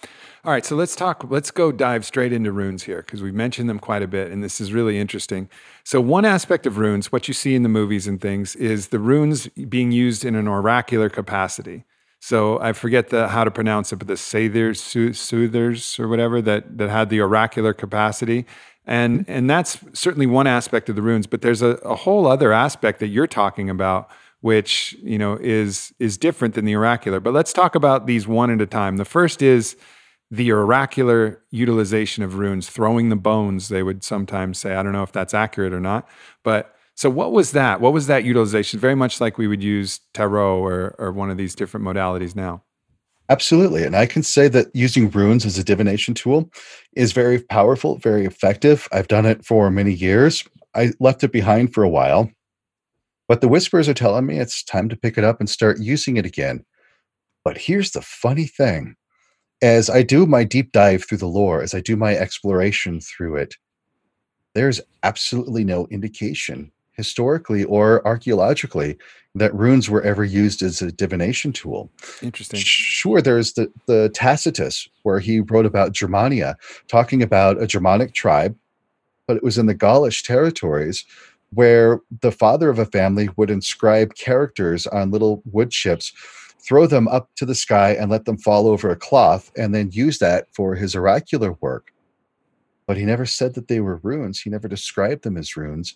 All right, so let's talk. Let's go dive straight into runes here because we've mentioned them quite a bit, and this is really interesting. So, one aspect of runes, what you see in the movies and things, is the runes being used in an oracular capacity. So I forget the how to pronounce it, but the Sathers, Soothers, or whatever that that had the oracular capacity, and and that's certainly one aspect of the runes but there's a, a whole other aspect that you're talking about which you know is is different than the oracular but let's talk about these one at a time the first is the oracular utilization of runes throwing the bones they would sometimes say i don't know if that's accurate or not but so what was that what was that utilization very much like we would use tarot or or one of these different modalities now Absolutely. And I can say that using runes as a divination tool is very powerful, very effective. I've done it for many years. I left it behind for a while, but the whispers are telling me it's time to pick it up and start using it again. But here's the funny thing as I do my deep dive through the lore, as I do my exploration through it, there's absolutely no indication historically or archaeologically that runes were ever used as a divination tool. Interesting. Sure, there's the, the Tacitus, where he wrote about Germania, talking about a Germanic tribe, but it was in the Gaulish territories where the father of a family would inscribe characters on little wood chips, throw them up to the sky, and let them fall over a cloth, and then use that for his oracular work. But he never said that they were runes. He never described them as runes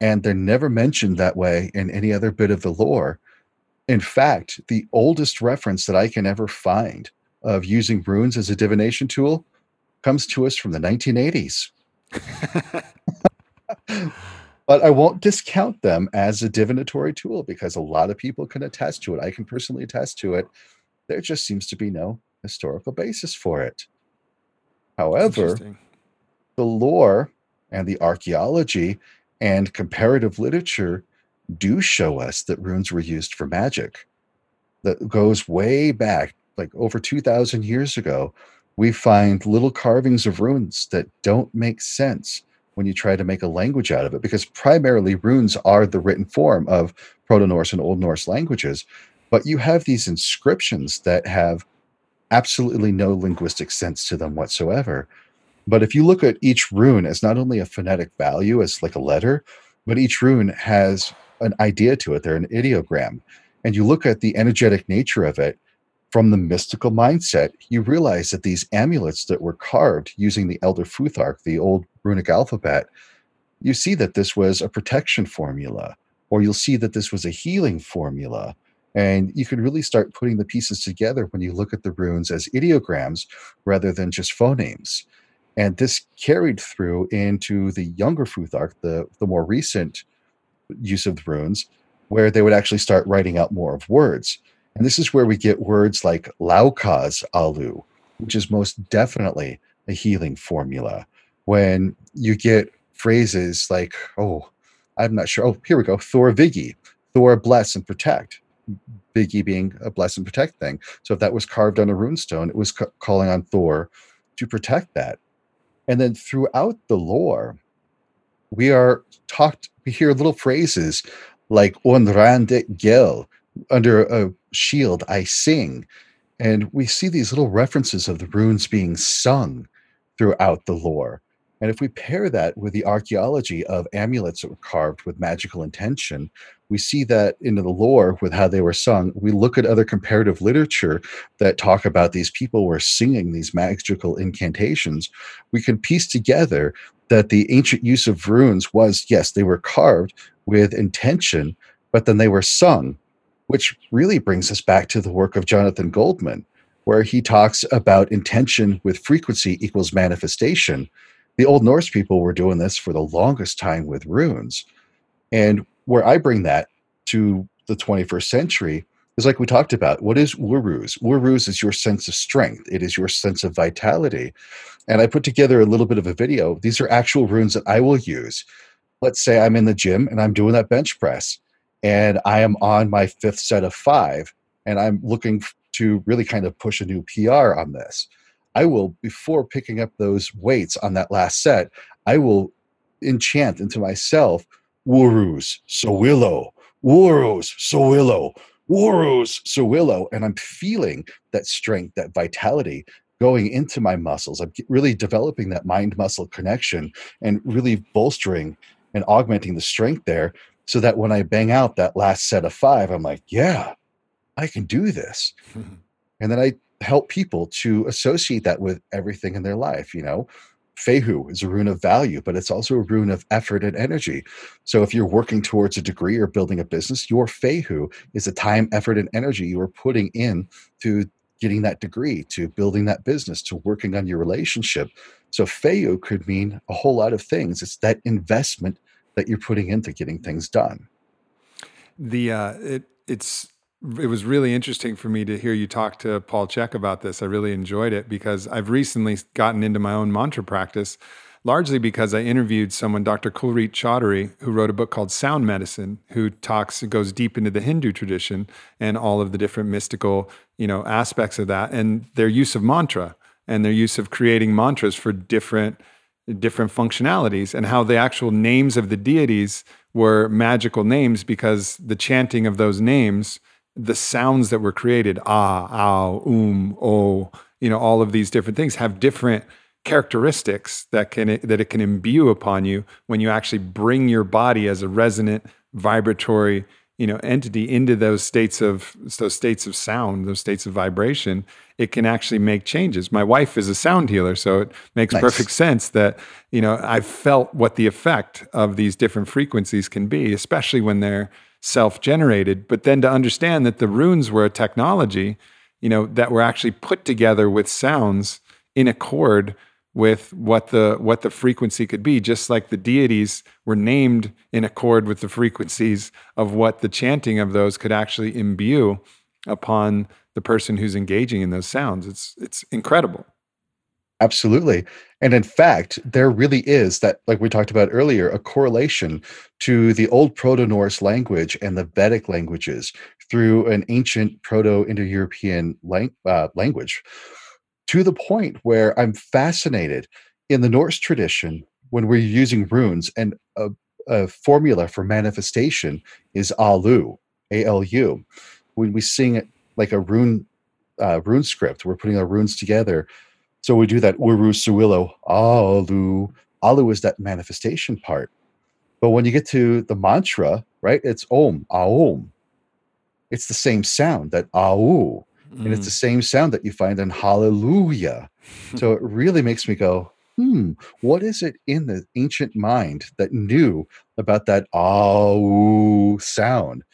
and they're never mentioned that way in any other bit of the lore. In fact, the oldest reference that I can ever find of using runes as a divination tool comes to us from the 1980s. but I won't discount them as a divinatory tool because a lot of people can attest to it. I can personally attest to it. There just seems to be no historical basis for it. However, the lore and the archaeology and comparative literature do show us that runes were used for magic. That goes way back, like over 2,000 years ago. We find little carvings of runes that don't make sense when you try to make a language out of it, because primarily runes are the written form of Proto Norse and Old Norse languages. But you have these inscriptions that have absolutely no linguistic sense to them whatsoever. But if you look at each rune as not only a phonetic value, as like a letter, but each rune has an idea to it, they're an ideogram. And you look at the energetic nature of it from the mystical mindset, you realize that these amulets that were carved using the Elder Futhark, the old runic alphabet, you see that this was a protection formula, or you'll see that this was a healing formula. And you can really start putting the pieces together when you look at the runes as ideograms rather than just phonemes. And this carried through into the younger Futhark, the, the more recent use of the runes, where they would actually start writing out more of words. And this is where we get words like Laukaz Alu, which is most definitely a healing formula. When you get phrases like, oh, I'm not sure. Oh, here we go. Thor Vigi, Thor bless and protect. Vigi being a bless and protect thing. So if that was carved on a runestone, it was ca- calling on Thor to protect that. And then throughout the lore, we are talked, we hear little phrases like Onrande Gel, under a shield I sing. And we see these little references of the runes being sung throughout the lore. And if we pair that with the archaeology of amulets that were carved with magical intention, we see that into the lore with how they were sung. We look at other comparative literature that talk about these people were singing these magical incantations. We can piece together that the ancient use of runes was yes, they were carved with intention, but then they were sung which really brings us back to the work of Jonathan Goldman, where he talks about intention with frequency equals manifestation. The Old Norse people were doing this for the longest time with runes. And where I bring that to the 21st century is like we talked about. What is Uruz? Uruz is your sense of strength, it is your sense of vitality. And I put together a little bit of a video. These are actual runes that I will use. Let's say I'm in the gym and I'm doing that bench press and I am on my fifth set of five, and I'm looking to really kind of push a new PR on this. I will, before picking up those weights on that last set, I will enchant into myself, Uruz, Sowilo, Uruz, Sowilo, Uruz, Sowilo, and I'm feeling that strength, that vitality going into my muscles. I'm really developing that mind muscle connection and really bolstering and augmenting the strength there so that when I bang out that last set of five, I'm like, yeah, I can do this. and then I help people to associate that with everything in their life. You know, Fehu is a rune of value, but it's also a rune of effort and energy. So if you're working towards a degree or building a business, your Fehu is the time, effort, and energy you are putting in to getting that degree, to building that business, to working on your relationship. So Fehu could mean a whole lot of things. It's that investment that you're putting into getting things done. The uh, it it's it was really interesting for me to hear you talk to Paul Chek about this. I really enjoyed it because I've recently gotten into my own mantra practice, largely because I interviewed someone, Dr. Kulreet Chaudhary, who wrote a book called Sound Medicine, who talks goes deep into the Hindu tradition and all of the different mystical, you know, aspects of that and their use of mantra and their use of creating mantras for different different functionalities and how the actual names of the deities were magical names because the chanting of those names, the sounds that were created, ah, ow, um, oh, you know, all of these different things have different characteristics that can that it can imbue upon you when you actually bring your body as a resonant vibratory you know entity into those states of those states of sound those states of vibration it can actually make changes my wife is a sound healer so it makes nice. perfect sense that you know i've felt what the effect of these different frequencies can be especially when they're self-generated but then to understand that the runes were a technology you know that were actually put together with sounds in accord with what the what the frequency could be just like the deities were named in accord with the frequencies of what the chanting of those could actually imbue upon the person who's engaging in those sounds it's it's incredible Absolutely. And in fact, there really is that, like we talked about earlier, a correlation to the old Proto Norse language and the Vedic languages through an ancient Proto Indo European lang- uh, language to the point where I'm fascinated in the Norse tradition when we're using runes and a, a formula for manifestation is Alu, A L U. When we sing it like a rune uh, rune script, we're putting our runes together so we do that Uru Sowilo Alu. Alu is that manifestation part. But when you get to the mantra, right, it's Om, Aum. It's the same sound that Au. Mm. And it's the mm. same sound that you find in Hallelujah. so it really makes me go, hmm, what is it in the ancient mind that knew about that Au sound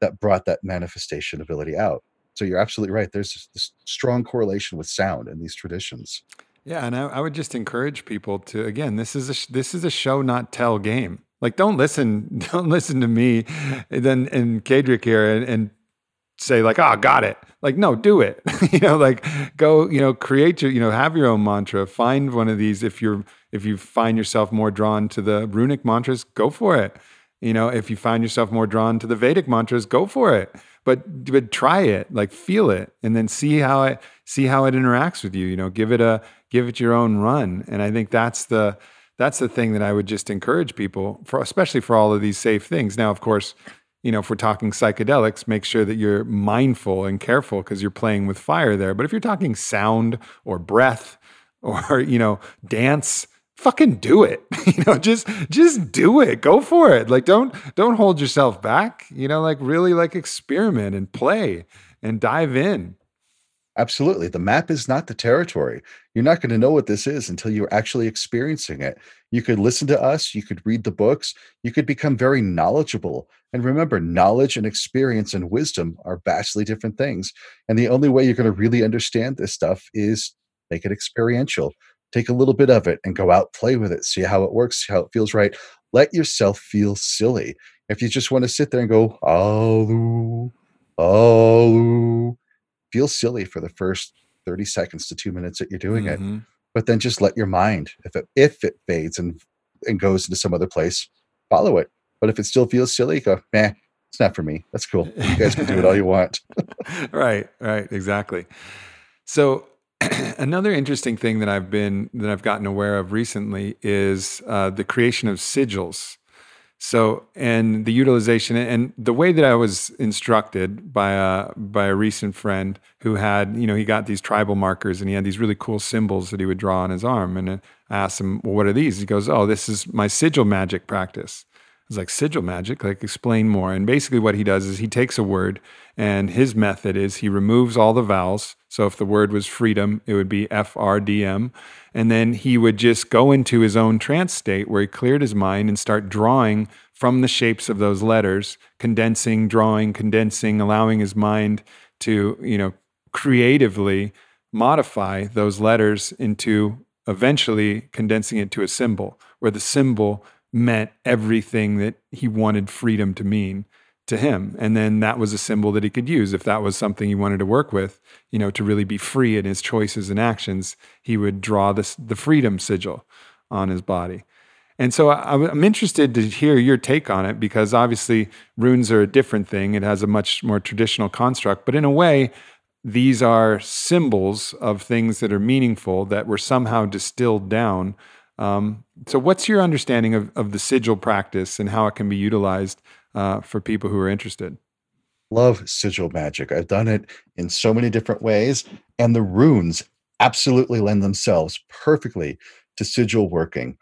that brought that manifestation ability out? So you're absolutely right. There's this strong correlation with sound in these traditions. Yeah, and I, I would just encourage people to again. This is a this is a show not tell game. Like don't listen don't listen to me, and then and Kaedrich here and, and say like, oh, got it. Like, no, do it. you know, like go, you know, create your, you know, have your own mantra. Find one of these. If you're, if you find yourself more drawn to the runic mantras, go for it. You know, if you find yourself more drawn to the Vedic mantras, go for it. But but try it like feel it and then see how it see how it interacts with you you know give it a give it your own run. And i think that's the that's the thing that i would just encourage people for especially for all of these safe things. Now of course you know if we're talking psychedelics make sure that you're mindful and careful because you're playing with fire there. But if you're talking sound or breath or you know dance fucking do it. You know just just do it. Go for it. Like don't don't hold yourself back you know like really like experiment and play and dive in. Absolutely. The map is not the territory. You're not going to know what this is until you're actually experiencing it. You could listen to us you could read the books you could become very knowledgeable. And remember knowledge and experience and wisdom are vastly different things. And the only way you're going to really understand this stuff is make it experiential take a little bit of it and go out play with it see how it works see how it feels right. Let yourself feel silly. If you just want to sit there and go oh oh feel silly for the first 30 seconds to two minutes that you're doing mm-hmm. it but then just let your mind if it if it fades and and goes into some other place follow it. But if it still feels silly go man it's not for me. That's cool. You guys can do it all you want. Right right exactly. So another interesting thing that I've been that I've gotten aware of recently is uh, the creation of sigils. So, and the utilization and the way that I was instructed by a by a recent friend who had, you know, he got these tribal markers and he had these really cool symbols that he would draw on his arm. And I asked him, "Well, what are these?" He goes, "Oh, this is my sigil magic practice." I was like, "Sigil magic? Like, explain more." And basically, what he does is he takes a word, and his method is he removes all the vowels so if the word was freedom, it would be FRDM. And then he would just go into his own trance state where he cleared his mind and start drawing from the shapes of those letters, condensing, drawing, condensing, allowing his mind to, you know, creatively modify those letters into eventually condensing it to a symbol where the symbol meant everything that he wanted freedom to mean to him. And then that was a symbol that he could use if that was something he wanted to work with, you know, to really be free in his choices and actions. He would draw this the freedom sigil on his body. And so I, I'm interested to hear your take on it because obviously runes are a different thing. It has a much more traditional construct, but in a way, these are symbols of things that are meaningful that were somehow distilled down. Um, so, what's your understanding of, of the sigil practice and how it can be utilized uh, for people who are interested. Love sigil magic. I've done it in so many different ways, and the runes absolutely lend themselves perfectly to sigil working.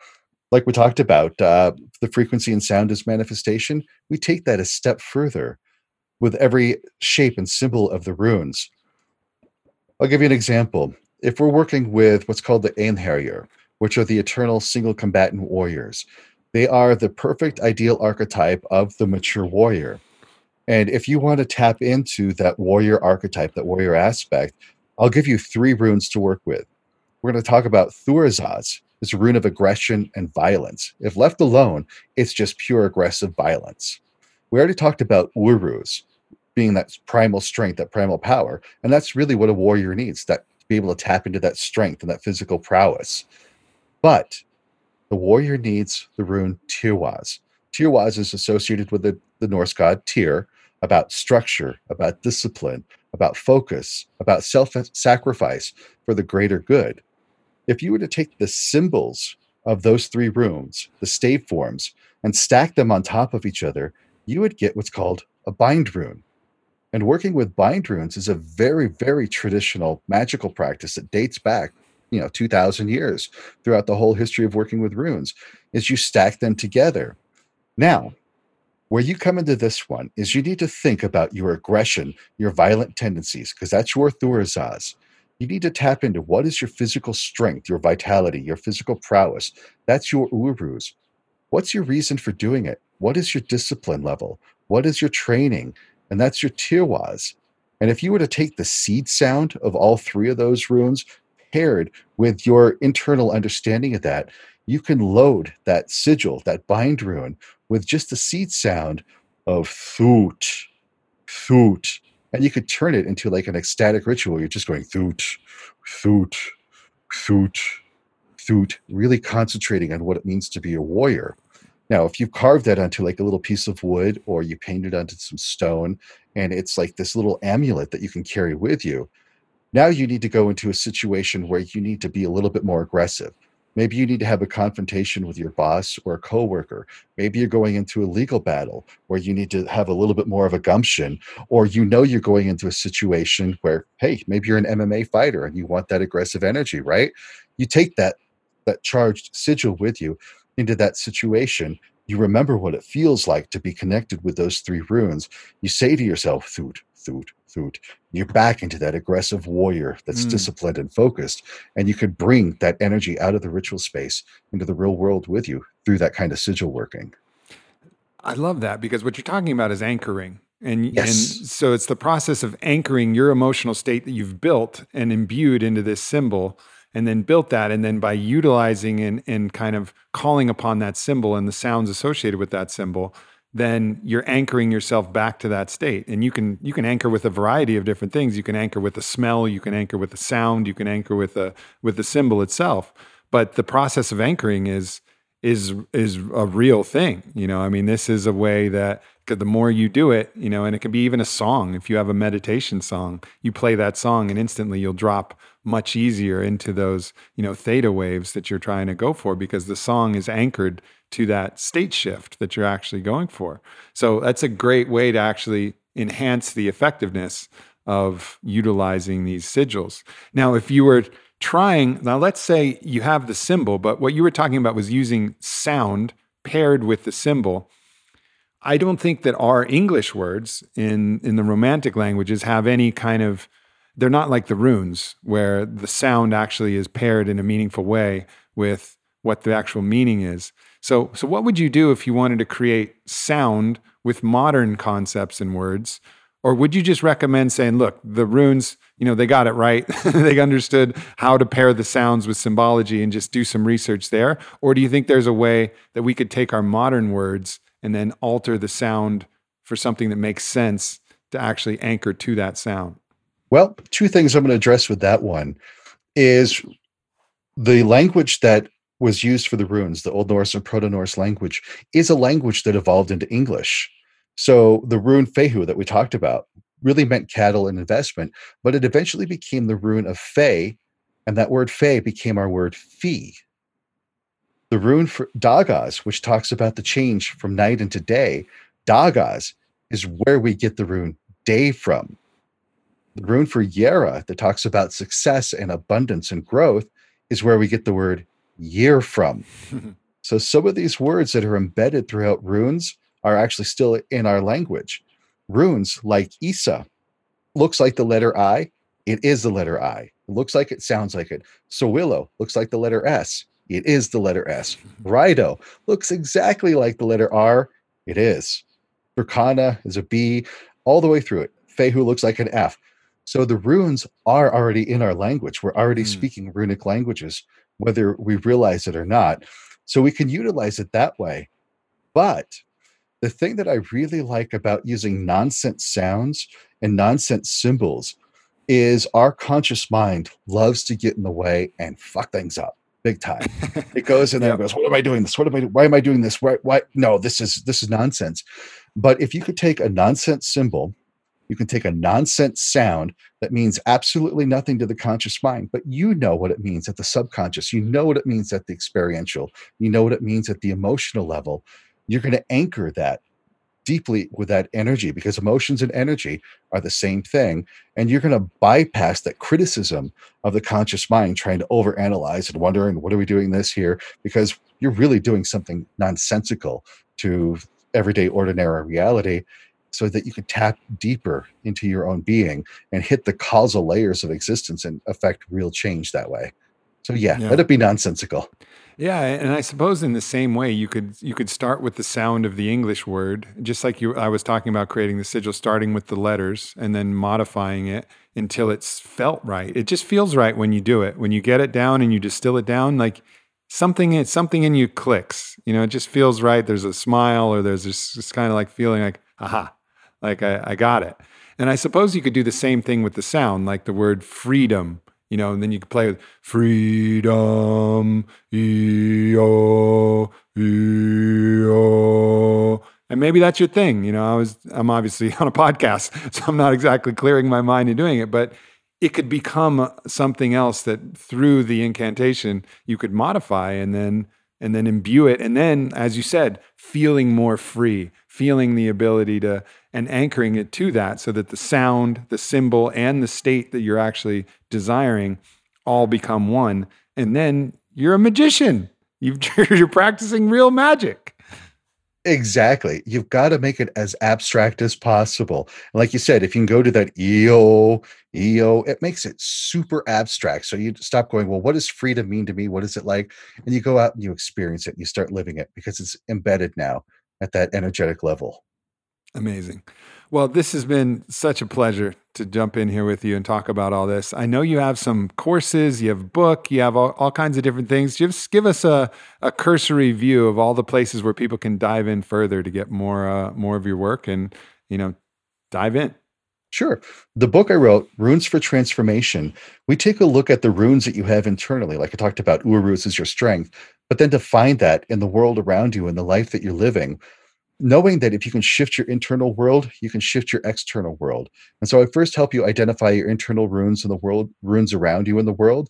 Like we talked about, uh, the frequency and sound as manifestation. We take that a step further with every shape and symbol of the runes. I'll give you an example. If we're working with what's called the Einherjar, which are the eternal single combatant warriors, they are the perfect ideal archetype of the mature warrior. And if you want to tap into that warrior archetype, that warrior aspect, I'll give you three runes to work with. we're going to talk about Thurzaz. It's a rune of aggression and violence. If left alone, it's just pure aggressive violence. We already talked about Uruz being that primal strength, that primal power, and that's really what a warrior needs. That to be able to tap into that strength and that physical prowess. But the warrior needs the rune Tirwaz. Tirwaz is associated with the, the Norse god Tyr, about structure, about discipline, about focus, about self sacrifice for the greater good. If you were to take the symbols of those three runes, the stave forms, and stack them on top of each other, you would get what's called a bind rune. And working with bind runes is a very, very traditional magical practice that dates back, you know, 2000 years throughout the whole history of working with runes, is you stack them together. Now, where you come into this one is you need to think about your aggression, your violent tendencies, because that's your Thurzaz. You need to tap into what is your physical strength, your vitality, your physical prowess. That's your Uruz What's your reason for doing it? What is your discipline level? What is your training? And that's your Tirwaz. And if you were to take the seed sound of all three of those runes, paired with your internal understanding of that, you can load that sigil, that bind rune, with just the seed sound of thoot, thoot. And you could turn it into like an ecstatic ritual. You're just going thoot, thoot, thoot, thoot, really concentrating on what it means to be a warrior. Now, if you carve that onto like a little piece of wood or you paint it onto some stone and it's like this little amulet that you can carry with you, now you need to go into a situation where you need to be a little bit more aggressive. Maybe you need to have a confrontation with your boss or a coworker. Maybe you're going into a legal battle where you need to have a little bit more of a gumption, or you know you're going into a situation where, hey, maybe you're an MMA fighter and you want that aggressive energy, right? You take that that charged sigil with you into that situation. You remember what it feels like to be connected with those three runes. You say to yourself, "Thoot, thoot, thoot." You're back into that aggressive warrior that's mm. disciplined and focused, and you could bring that energy out of the ritual space into the real world with you through that kind of sigil working. I love that because what you're talking about is anchoring. And, yes. and so it's the process of anchoring your emotional state that you've built and imbued into this symbol and then built that. And then by utilizing and, and kind of calling upon that symbol and the sounds associated with that symbol, then you're anchoring yourself back to that state. And you can you can anchor with a variety of different things. You can anchor with the smell, you can anchor with the sound, you can anchor with the with the symbol itself. But the process of anchoring is is is a real thing. You know, I mean, this is a way that the more you do it, you know, and it can be even a song. If you have a meditation song, you play that song and instantly you'll drop much easier into those, you know, theta waves that you're trying to go for because the song is anchored to that state shift that you're actually going for. So that's a great way to actually enhance the effectiveness of utilizing these sigils. Now, if you were trying, now let's say you have the symbol, but what you were talking about was using sound paired with the symbol. I don't think that our English words in, in the romantic languages have any kind of they're not like the runes where the sound actually is paired in a meaningful way with what the actual meaning is. So, so what would you do if you wanted to create sound with modern concepts and words? Or would you just recommend saying, look, the runes, you know, they got it right. they understood how to pair the sounds with symbology and just do some research there? Or do you think there's a way that we could take our modern words and then alter the sound for something that makes sense to actually anchor to that sound? Well, two things I'm going to address with that one is the language that was used for the runes, the Old Norse and Proto Norse language, is a language that evolved into English. So the rune Fehu that we talked about really meant cattle and investment, but it eventually became the rune of Fe, and that word Fe became our word fee. The rune for Dagaz, which talks about the change from night into day, Dagaz is where we get the rune day from. The rune for Jera that talks about success and abundance and growth is where we get the word year from. so some of these words that are embedded throughout runes are actually still in our language. Runes like Isa looks like the letter I, it is the letter I. It looks like it sounds like it. Sowilo looks like the letter S. It is the letter S. Rido looks exactly like the letter R. It is. Berkana is a B all the way through it. Fehu looks like an F. So the runes are already in our language. We're already Mm. speaking runic languages, whether we realize it or not. So we can utilize it that way. But the thing that I really like about using nonsense sounds and nonsense symbols is our conscious mind loves to get in the way and fuck things up big time. It goes in there and goes, "What am I doing this? What am I? Why am I doing this? Why? Why? No, this is this is nonsense." But if you could take a nonsense symbol, you can take a nonsense sound that means absolutely nothing to the conscious mind, but you know what it means at the subconscious. You know what it means at the experiential. You know what it means at the emotional level. You're going to anchor that deeply with that energy because emotions and energy are the same thing. And you're going to bypass that criticism of the conscious mind trying to overanalyze and wondering, what are we doing this here? Because you're really doing something nonsensical to everyday, ordinary reality so that you can tap deeper into your own being and hit the causal layers of existence and affect real change that way. So, yeah, Yeah. let it be nonsensical. Yeah, and I suppose in the same way you could you could start with the sound of the English word, just like you I was talking about creating the sigil, starting with the letters and then modifying it until it's felt right. It just feels right when you do it. When you get it down and you distill it down, like something something in you clicks. You know, it just feels right. There's a smile or there's this, this kind of like feeling like, aha, like I, I got it. And I suppose you could do the same thing with the sound, like the word freedom you know, and then you could play with freedom, E-O, E-O. And maybe that's your thing. You know, I was, I'm obviously on a podcast, so I'm not exactly clearing my mind and doing it, but it could become something else that through the incantation you could modify and then and then imbue it and then as you said feeling more free feeling the ability to and anchoring it to that so that the sound the symbol and the state that you're actually desiring all become one. And then you're a magician. You've, you're practicing real magic Exactly. You've got to make it as abstract as possible. And like you said, if you can go to that EO, EO, it makes it super abstract. So you stop going, well, what does freedom mean to me? What is it like? And you go out and you experience it and you start living it because it's embedded now at that energetic level. Amazing. Well, this has been such a pleasure to jump in here with you and talk about all this. I know you have some courses, you have a book, you have all, all kinds of different things. Just give us a, a cursory view of all the places where people can dive in further to get more uh, more of your work and you know dive in. Sure. The book I wrote, Runes for Transformation, we take a look at the runes that you have internally. Like I talked about, Uruz is your strength, but then to find that in the world around you, in the life that you're living, knowing that if you can shift your internal world, you can shift your external world. And so I first help you identify your internal runes in the world, runes around you in the world.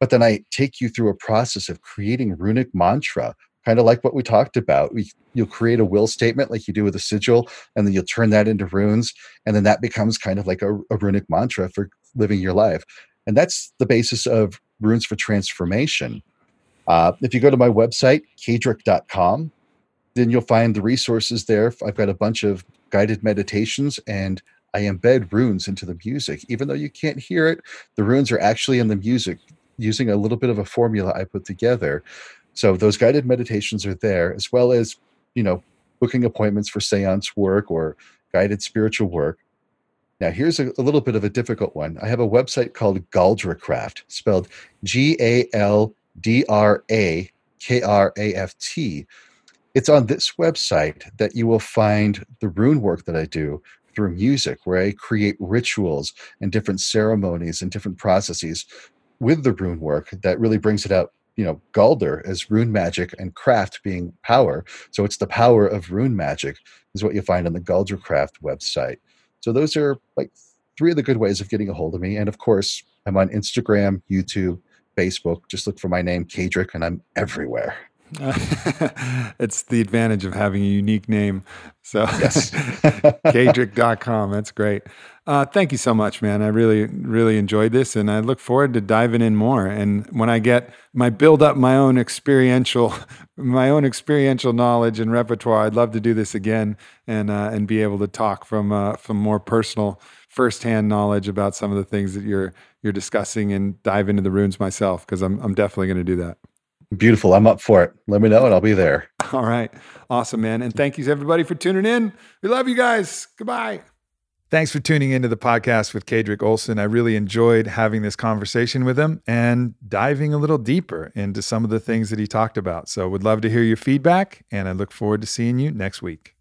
But then I take you through a process of creating runic mantra, kind of like what we talked about. We, you'll create a will statement like you do with a sigil, and then you'll turn that into runes. And then that becomes kind of like a, a runic mantra for living your life. And that's the basis of runes for transformation. Uh, if you go to my website, kaedrich.com, then you'll find the resources there. I've got a bunch of guided meditations and I embed runes into the music. Even though you can't hear it, the runes are actually in the music using a little bit of a formula I put together. So those guided meditations are there, as well as, you know, booking appointments for seance work or guided spiritual work. Now, here's a, a little bit of a difficult one. I have a website called Galdrakraft, spelled G A L D R A K R A F T. It's on this website that you will find the rune work that I do through music, where I create rituals and different ceremonies and different processes with the rune work that really brings it out. You know, Galdr as rune magic and craft being power. So it's the power of rune magic is what you find on the Galdrakraft website. So those are like three of the good ways of getting a hold of me. And of course, I'm on Instagram, YouTube, Facebook. Just look for my name, Kaedrich, and I'm everywhere. it's the advantage of having a unique name. So, Yes. kaedrich.com. That's great. Uh, thank you so much, man. I really, really enjoyed this and I look forward to diving in more. And when I get my build up my own experiential, my own experiential knowledge and repertoire, I'd love to do this again and, uh, and be able to talk from, uh, from more personal, firsthand knowledge about some of the things that you're, you're discussing and dive into the runes myself. Cause I'm, I'm definitely going to do that. Beautiful. I'm up for it. Let me know and I'll be there. All right. Awesome, man. And thank you everybody for tuning in. We love you guys. Goodbye. Thanks for tuning into the podcast with Kaedrich Olsen. I really enjoyed having this conversation with him and diving a little deeper into some of the things that he talked about. So, would love to hear your feedback, and I look forward to seeing you next week.